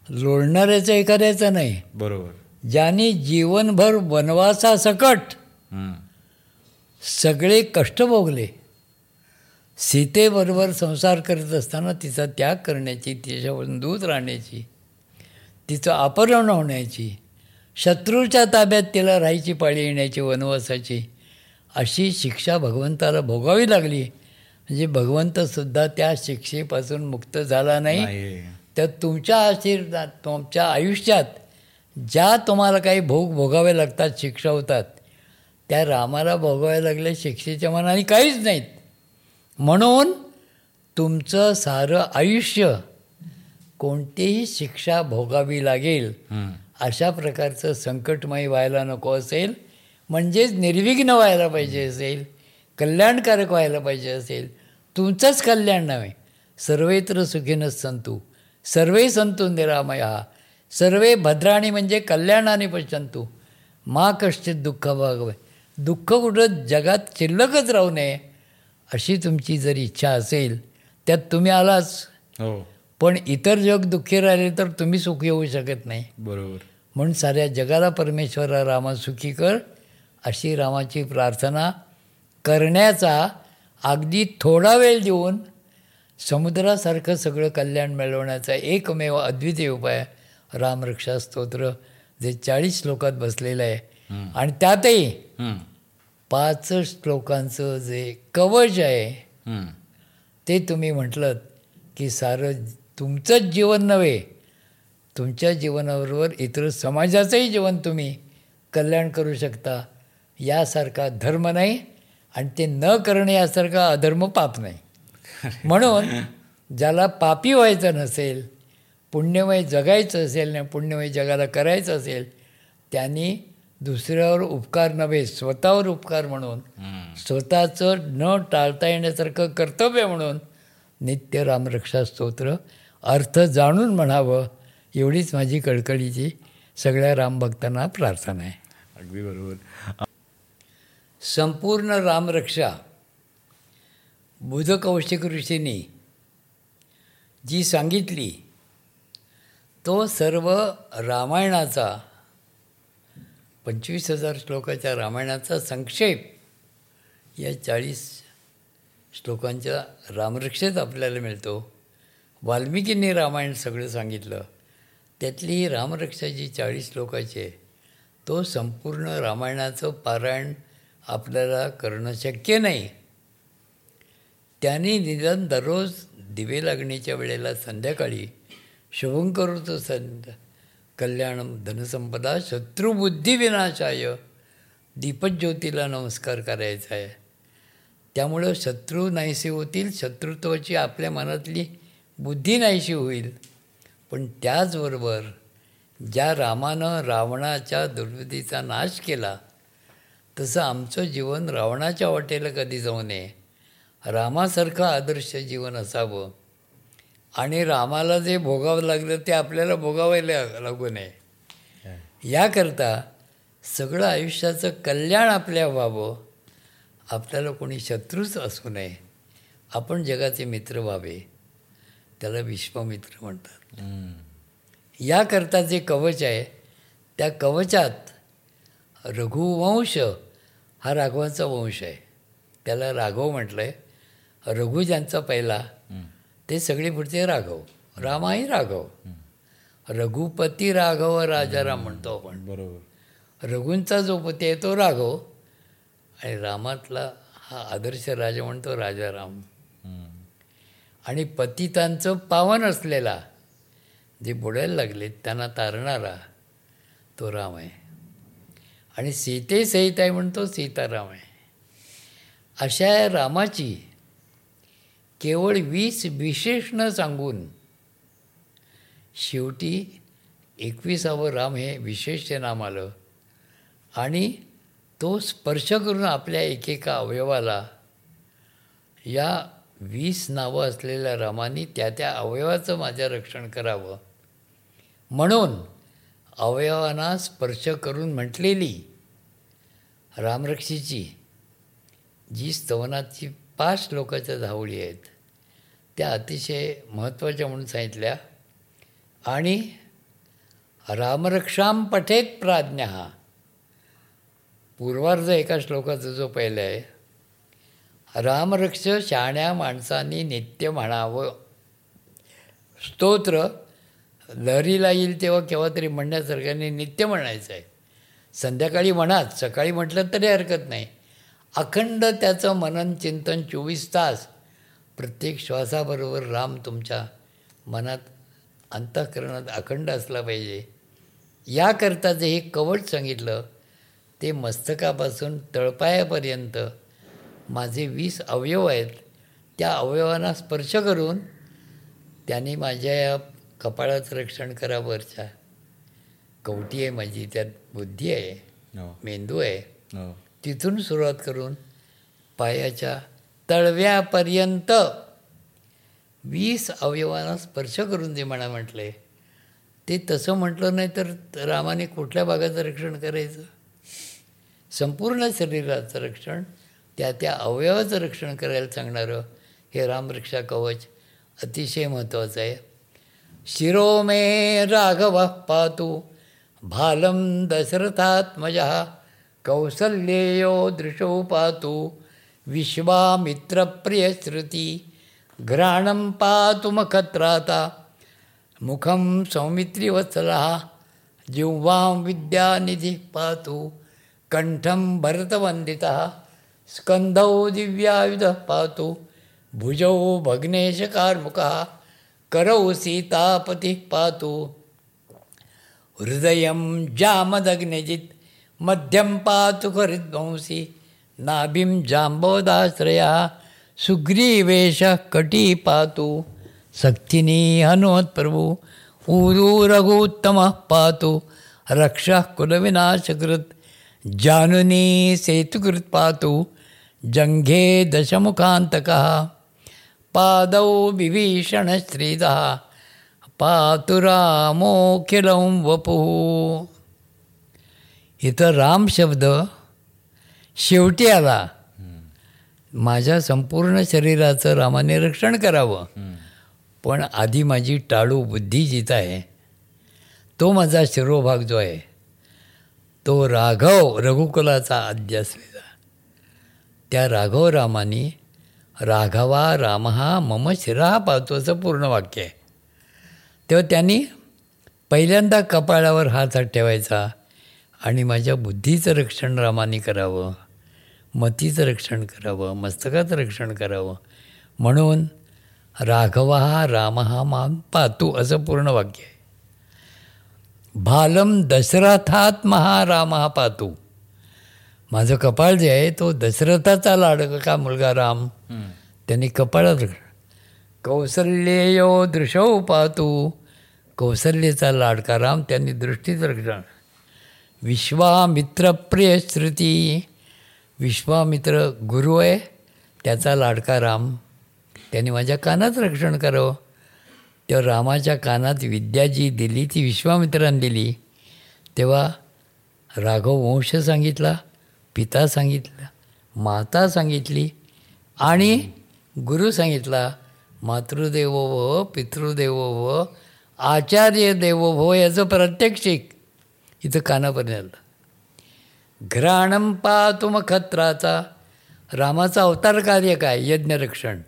लोळणाऱ्याचं एखाद्याचं नाही. बरोबर. ज्याने जीवनभर वनवासासकट हम्म. सगळे कष्ट भोगले सीतेबरोबर संसार करत असताना तिचा त्याग करण्याची तिच्यावरून दूर राहण्याची तिचं अपहरण होण्याची शत्रूच्या ताब्यात तिला राहायची पाळी येण्याची वनवासाची अशी शिक्षा भगवंताला भोगावी लागली. म्हणजे भगवंतसुद्धा त्या शिक्षेपासून मुक्त झाला नाही. तर तुमच्या आशीर्वादात तुमच्या आयुष्यात ज्या तुम्हाला काही भोग भोगावे लागतात शिक्षा होतात त्या रामाला भोगाव्या लागल्या शिक्षेच्या मनाने काहीच नाहीत. म्हणून तुमचं सारं आयुष्य कोणतीही शिक्षा भोगावी लागेल. अशा प्रकारचं संकटमय व्हायला नको असेल म्हणजेच निर्विघ्न व्हायला पाहिजे असेल. कल्याणकारक व्हायला पाहिजे असेल तुमचंच कल्याण नव्हे. सर्वेत्र सुखीनच संतू सर्वे संतू निरामया. सर्वे भद्राणी म्हणजे कल्याणाने पश्यंतू मा कष्टित दुःख भागवे. दुःख कुठं? जगात शिल्लकच राहू नये. अशी तुमची जर इच्छा असेल त्यात तुम्ही आलाच. हो. पण इतर जग दुःखी राहिले तर तुम्ही सुखी होऊ शकत नाही. बरोबर. म्हणून साऱ्या जगाला परमेश्वरा रामा सुखी कर. अशी रामाची प्रार्थना करण्याचा अगदी थोडा वेळ देऊन समुद्रासारखं सगळं कल्याण मिळवण्याचा एकमेव अद्वितीय उपाय रामरक्षा स्तोत्र जे चाळीस श्लोकात बसलेलं आहे आणि त्यातही. पाच श्लोकांचं जे कवच आहे. ते तुम्ही म्हटलं की सारं तुमचंच जीवन नव्हे तुमच्या जीवनाबरोबर इतर समाजाचंही जीवन तुम्ही कल्याण करू शकता यासारखा धर्म नाही आणि ते न करणे यासारखा अधर्म पाप नाही. म्हणून ज्याला पापी व्हायचं नसेल पुण्यमय जगायचं असेल ना पुण्यमय जगाला करायचं असेल त्यांनी दुसऱ्यावर उपकार नव्हे स्वतःवर उपकार म्हणून स्वतःचं न टाळता येण्यासारखं कर्तव्य म्हणून नित्य रामरक्षा स्तोत्र अर्थ जाणून म्हणावं एवढीच माझी कळकळीची सगळ्या रामभक्तांना प्रार्थना आहे. अगदी बरोबर. संपूर्ण रामरक्षा बुध कौशिक ऋषींनी जी सांगितली तो सर्व रामायणाचा पंचवीस हजार श्लोकाच्या रामायणाचा संक्षेप या चाळीस श्लोकांच्या रामरक्षेत आपल्याला मिळतो. वाल्मिकींनी रामायण सगळं सांगितलं. त्यातली ही रामरक्षा जी चाळीस श्लोकाची आहे तो संपूर्ण रामायणाचं पारायण आपल्याला करणं शक्य नाही. त्यांनी निदान दररोज दिवे लागण्याच्या वेळेला संध्याकाळी शुभंकरचं संत कल्याणम धनसंपदा शत्रुबुद्धिविनाशाय दीपज्योतीला नमस्कार करायचा आहे. त्यामुळं शत्रू नाहीसे होतील शत्रुत्वाची आपल्या मनातली बुद्धी नाहीशी होईल. पण त्याचबरोबर ज्या रामानं रावणाच्या दुर्बुद्धीचा नाश केला तसं आमचं जीवन रावणाच्या वाटेला कधी जाऊ नये. रामासारखं आदर्श जीवन असावं. आणि रामाला जे भोगावं लागलं ते आपल्याला भोगावायला लागू नये. याकरता सगळं आयुष्याचं कल्याण आपल्या व्हावं. आपल्याला कोणी शत्रूच असू नये. आपण जगाचे मित्र व्हावे. त्याला विश्वमित्र म्हणतात. याकरता जे कवच आहे त्या कवचात रघुवंश हा राघवांचा वंश आहे. त्याला राघव म्हटलं आहे रघु ज्यांचा पहिला ते सगळे पुढचे राघव. रामाही राघव. रघुपती राघव राजाराम म्हणतो आपण. बरोबर. रघूंचा जो पती आहे तो राघव. आणि रामातला हा आदर्श राजा म्हणतो राजाराम आणि पतितांचं पावन असलेला जे बुडायला लागले त्यांना तारणारा तो राम आहे. आणि सीते सहित आहे म्हणतो सीताराम आहे. अशा या रामाची केवळ वीस विशेषणं सांगून शेवटी एकविसावं राम हे विशेष नाम आलं आणि तो स्पर्श करून आपल्या एकेका अवयवाला या वीस नावं असलेल्या रामाने त्या त्या अवयवाचं माझं रक्षण करावं म्हणून अवयवांना स्पर्श करून म्हटलेली रामरक्षीची जी स्तवनाची पाच श्लोकाच्या धावळी आहेत त्या अतिशय महत्त्वाच्या म्हणून सांगितल्या. आणि रामरक्षाम पठेत प्राज्ञ. हा पूर्वार्ध एका श्लोकाचा जो पहिला आहे रामरक्ष शहाण्या माणसांनी नित्य म्हणावं. स्तोत्र लहरीला येईल तेव्हा केव्हा तरी म्हणण्यासारख्याने नित्य म्हणायचं आहे. संध्याकाळी म्हणाच सकाळी म्हटलं तरी हरकत नाही. अखंड त्याचं मनन चिंतन चोवीस तास. प्रत्येक श्वासाबरोबर राम तुमच्या मनात अंतःकरणात अखंड असला पाहिजे. याकरता जे हे कवच सांगितलं ते मस्तकापासून तळपायापर्यंत माझे वीस अवयव आहेत त्या अवयवांना स्पर्श करून त्याने माझ्या या कपाळाचं रक्षण करा वरच्या. कवटी आहे माझी त्यात बुद्धी आहे हो. मेंदू आहे. हो. तिथून सुरुवात करून पायाच्या तळव्यापर्यंत वीस अवयवांना स्पर्श करून जे म्हणा म्हटले. ते तसं म्हटलं नाही तर रामाने कुठल्या भागाचं रक्षण करायचं? संपूर्ण शरीराचं रक्षण त्या त्या अवयवाचं रक्षण करायला सांगणारं हे रामरक्षा कवच अतिशय महत्त्वाचं आहे. शिरो मे राघव पातु। भालं दशरथात्मज कौसल्येयो दृशो पातु। विश्वामित्रप्रियश्रुती घ्राणं पातु मखत्राता। मुखं सौमित्रिवत्सलः जिह्वां विद्यानिधिः पातु। कण्ठं भरतवन्दितः स्कन्धौ दिव्यायुधः पातु। भुजौ भग्नेशकार्मुकः करौ सीतापतिः पातु। हृदयं जामदग्निजित् मध्यं पातु हरिद्वंसि। नाभिं जाम्बोदाश्रयः सुग्रीवेशः कटी पातु सक्तिनी हनुमत्प्रभु ऊरू रघुत्तम पातु। रक्षा कुलविनाशकृत जानुनी सेतुकृत पातु। जंघे दशमुखांतकः पादौ विभीषणश्रीदः पातु रामोखिलं वपुः। इथं राम शब्द शेवटी आला. माझ्या संपूर्ण शरीराचं रामाने रक्षण करावं. पण आधी माझी टाळू बुद्धी जिथं आहे तो माझा शिरोभाग जो आहे तो राघव रघुकुलाचा आद्य असलेला त्या राघव रामाने राघवा राम हा मम शिरा पाहतो असं पूर्ण वाक्य आहे. तेव्हा त्यांनी पहिल्यांदा कपाळावर हात ठेवायचा आणि माझ्या बुद्धीचं रक्षण रामाने करावं मतीचं रक्षण करावं मस्तकाचं रक्षण करावं. म्हणून राघव हा राम हा मान पातू असं पूर्ण वाक्य आहे. भालम दशरथात महाराम हा पातू. माझं कपाळ जे आहे तो दशरथाचा लाडका मुलगा राम? त्यांनी कपाळात कौसल्ययो दृशौ पातू. कौसल्यचा लाडका राम त्यांनी दृष्टीचं रक्षण विश्वामित्रप्रिय श्रुती. विश्वामित्र गुरु आहे त्याचा लाडका राम. त्यांनी माझ्या कानात रक्षण करावं. तेव्हा रामाच्या कानात विद्या जी दिली ती विश्वामित्रांनी दिली. तेव्हा राघव वंश सांगितला पिता सांगितला माता सांगितली आणि गुरु सांगितला मातृदेवो व पितृदेवो व आचार्य देवो भो याचं प्रत्यक्षिक. इथं कानापर्यंत आलं. घ्राणम पातु मखत्राचा रामाचा अवतार कार्य काय? यज्ञरक्षण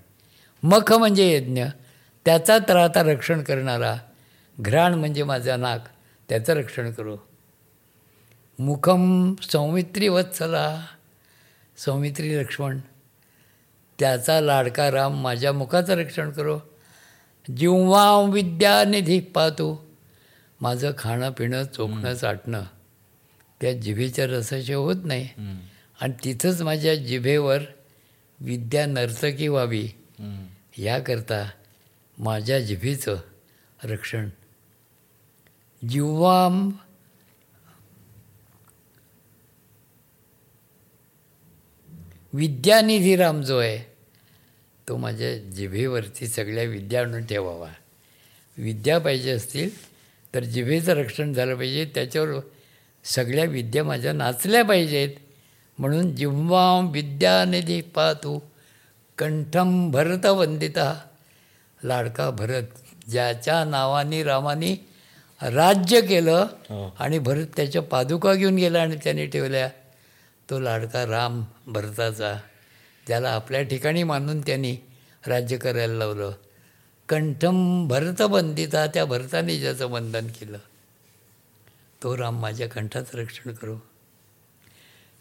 मख म्हणजे यज्ञ. त्याचा तर आता रक्षण करणारा. घ्राण म्हणजे माझा नाक. त्याचं रक्षण करू. मुखम सौमित्री वत्सला. सौमित्री लक्ष्मण त्याचा लाडका राम माझ्या मुखाचं रक्षण करो. जिव्हा विद्यानिधी पाहतो माझं खाणं पिणं चोखणं चाटणं त्या जिभेच्या रसाचे होत नाही. आणि तिथंच माझ्या जिभेवर विद्या नर्तकी व्हावी. याकरता माझ्या जिभेचं रक्षण. जिव्हाम विद्यानिधीराम जो आहे तो माझ्या जिभेवरती सगळ्या विद्या आणून ठेवावा. विद्या पाहिजे असतील तर जिभेचं रक्षण झालं पाहिजे. त्याच्यावर सगळ्या विद्या माझ्या नाचल्या पाहिजेत. म्हणून जिव्हा विद्यानिधी पाहतो कंठम भरत वंदिता. लाडका भरत ज्याच्या नावाने रामाने राज्य केलं आणि भरत त्याच्या पादुका घेऊन गेला आणि त्याने ठेवल्या. तो लाडका राम भरताचा ज्याला आपल्या ठिकाणी मानून त्यांनी राज्य करायला लावलं. कंठम भरतबंदिता त्या भरताने ज्याचं बंधन केलं तो राम माझ्या कंठाचं रक्षण करो.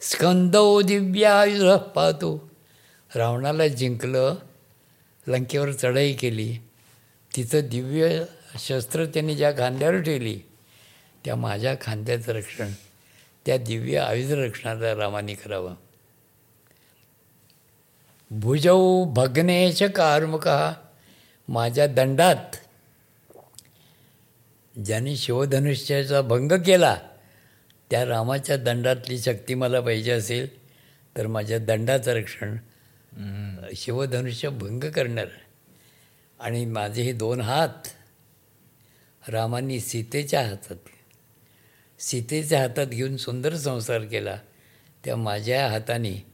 स्कंदो दिव्यायुध पाहतो. रावणाला जिंकलं लंकेवर चढाई केली. तिचं दिव्य शस्त्र त्यांनी ज्या खांद्यावर ठेवली त्या माझ्या खांद्याचं रक्षण. त्या दिव्य आयुध रक्षणाला रामाने करावं. भुजौ भग्नेश कार्मुका माझ्या दंडात ज्याने शिवधनुष्याचा भंग केला त्या रामाच्या दंडातली शक्ती मला पाहिजे असेल तर माझ्या दंडाचं रक्षण शिवधनुष्य भंग करणार. आणि माझे हे दोन हात रामांनी सीतेच्या हातात सीतेच्या हातात घेऊन सुंदर संसार केला त्या माझ्या हाताने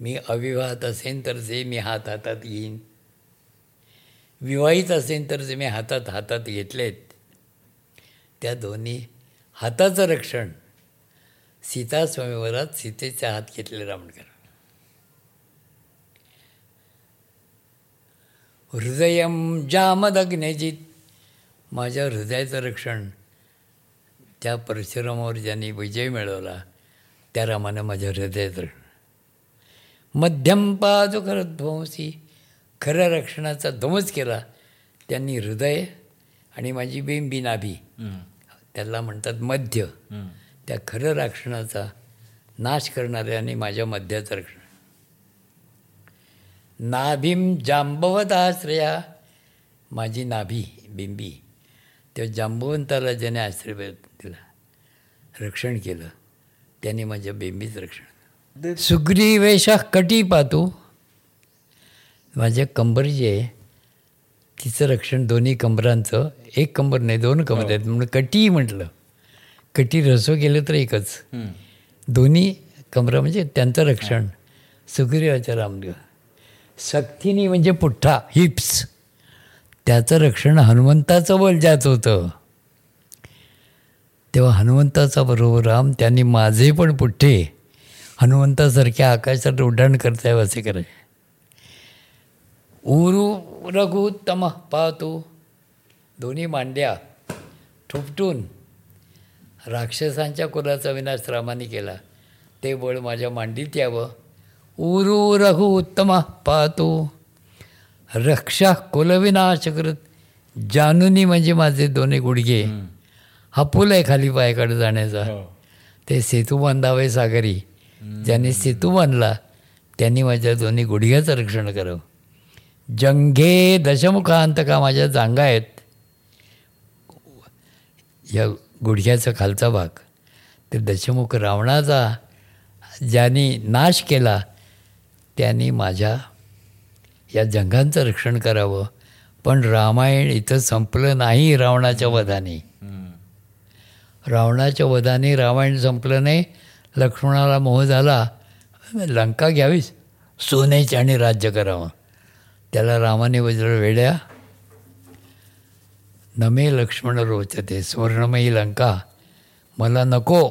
मी अविवाहत असेन तर जे मी हात हातात घेईन. विवाहित असेन तर जे मी हातात हातात घेतलेत. त्या दोन्ही हाताचं रक्षण सीता स्वयंवरात सीतेच्या हात घेतले रामणकर हृदयम जामदग्नेजित माझ्या हृदयाचं रक्षण त्या परशुरामावर ज्यांनी विजय मिळवला त्या रामानं माझ्या रक्षण मध्यम पादुकर ध्वंसी खऱ्या रक्षणाचा ध्वंस केला त्यांनी हृदय आणि माझी बेंबी नाभी त्याला म्हणतात मध्य. त्या खरं रक्षणाचा नाश करणाऱ्याने माझ्या मध्याचं रक्षण. नाभीम जांबवत आश्रया माझी नाभी बिंबी. त्या जांबवंताला ज्याने दिला रक्षण केलं. त्याने माझ्या बेंबीच रक्षण सुग्रीवेशा कटी पाहतो माझ्या कंबर जी आहे तिचं रक्षण दोन्ही कंबरांचं एक कंबर नाही दोन कंबर आहेत. म्हणून कटी म्हटलं. कटी रसो केलं तर एकच. दोन्ही कमरा म्हणजे त्यांचं रक्षण. सुग्रीवाच्या रामदेव. सक्तीनी म्हणजे पुठ्ठा हिप्स. त्याचं रक्षण हनुमंताचं बल ज्याचं होतं. तेव्हा हनुमंताचा बरोबर राम त्यांनी माझे पण पुठ्ठे हनुमंतासारख्या आकाशात उड्डाण करता यावं असे करायचे. उरू रघुत्तम पाहतो. दोन्ही मांड्या ठुपटून राक्षसांच्या कुलाचा विनाश रामाने केला. ते बळ माझ्या मांडीत यावं. उरू रघु उत्तम पाहतो. रक्षा कुलविनाश करत. जानूनी म्हणजे माझे दोन्ही गुडघे. हा पूल आहे खाली पायाकडे जाण्याचा. हो. ते सेतू बांधावे सागरी. ज्याने सेतू बांधला त्यांनी माझ्या दोन्ही गुडघ्याचं रक्षण करावं. जंघे दशमुखांतका माझ्या जांगा आहेत? या गुडघ्याचा खालचा भाग. ते दशमुख रावणाचा ज्याने नाश केला त्यांनी माझ्या या जंगांचं रक्षण करावं. पण रामायण इथं संपलं नाही रावणाच्या वधाने. रावणाच्या वधाने रामायण संपलं नाही लक्ष्मणाला मोह झाला. लंका घ्यावीच सोन्याची आणि राज्य करावं. त्याला रामाने वज्र वेड्या. नमे लक्ष्मण रोचते स्वर्णमयी लंका. मला नको.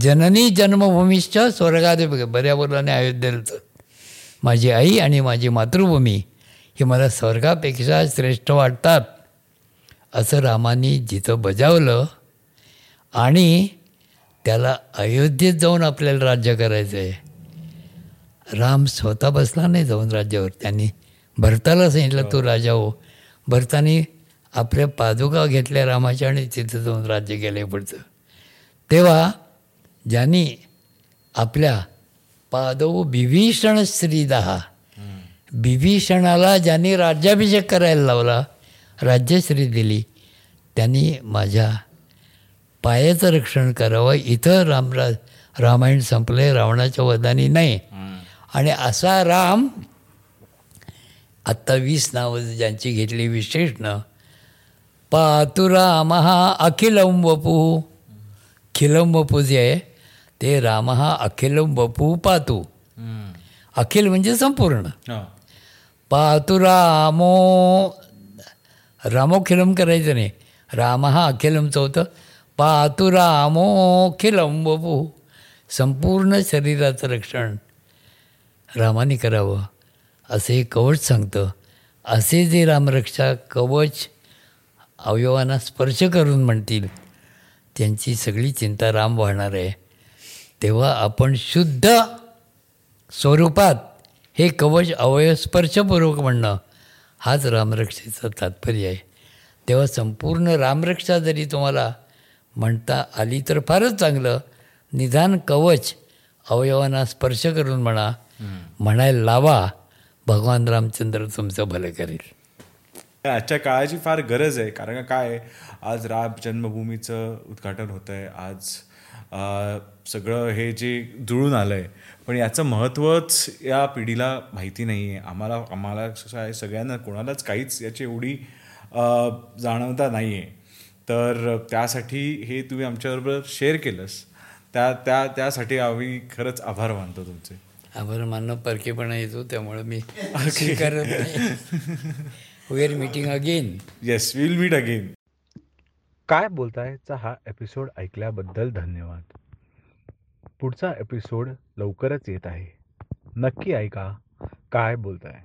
जननी जन्मभूमीश्च स्वर्गात बऱ्या बोलाने अयोध्येचं माझी आई आणि माझी मातृभूमी ही मला स्वर्गापेक्षा श्रेष्ठ वाटतात. असं रामाने जिथं बजावलं आणि त्याला अयोध्येत जाऊन आपल्याला राज्य करायचं आहे. राम स्वतः बसला नाही जाऊन राज्यावर. त्यांनी भरताला सांगितलं तू राजा हो. भरताने आपल्या पादुका घेतल्या रामाच्या आणि तिथं जाऊन राज्य केलं पुढचं. तेव्हा ज्यांनी आपल्या पादव बिभीषण श्रीदहा बिभीषणाला ज्यांनी राज्याभिषेक करायला लावला राज्यश्री दिली त्यांनी माझ्या पायाचं रक्षण करावं. इथं रामरा रामायण संपले रावणाच्या वधानी नाही. आणि असा राम आत्ता वीस नावं ज्यांची घेतली विशेषणं पातु राम हा अखिलम वपू खिलम वपू जे आहे ते राम हा अखिलम वपू पातू अखिल म्हणजे संपूर्ण. हो. पातु रामो रामोखिलम करायचं नाही. राम हा अखिलमचं होतं. पातु रामोखिलम संपूर्ण शरीराचं रक्षण रामाने करावं असे कवच सांगतं. असे जे रामरक्षा कवच अवयवांना स्पर्श करून म्हणतील त्यांची सगळी चिंता राम वाहणार आहे. तेव्हा आपण शुद्ध स्वरूपात हे कवच अवयस्पर्शपूर्वक म्हणणं हाच रामरक्षेचं तात्पर्य आहे. तेव्हा संपूर्ण रामरक्षा जरी तुम्हाला म्हणता आली तर फारच चांगलं. निदान कवच अवयवांना स्पर्श करून म्हणा म्हणायला लावा भगवान रामचंद्र तुमचं भलं करेल. आजच्या काळाची फार गरज आहे कारण काय आज राम जन्मभूमीचं उद्घाटन होतं आहे आज सगळं हे जे जुळून आलं आहे पण याचं महत्त्वच या पिढीला माहिती नाही आहे आम्हाला आम्हाला कसं आहे सगळ्यांना कोणालाच काहीच याची एवढी जाणवता नाही आहे तर त्यासाठी हे तुम्ही आमच्याबरोबर शेअर केलंस. त्या त्या त्यासाठी आम्ही खरंच आभार मानतो तुमचे. आभार मानणं परकेपणा येतो त्यामुळे मी स्वीकारत नाही. Are meeting again yes will meet again काय बोलतायचा हा एपिसोड ऐकल्याबद्दल धन्यवाद. पुढचा एपिसोड लवकरच येत आहे. नक्की ऐका काय बोलताय.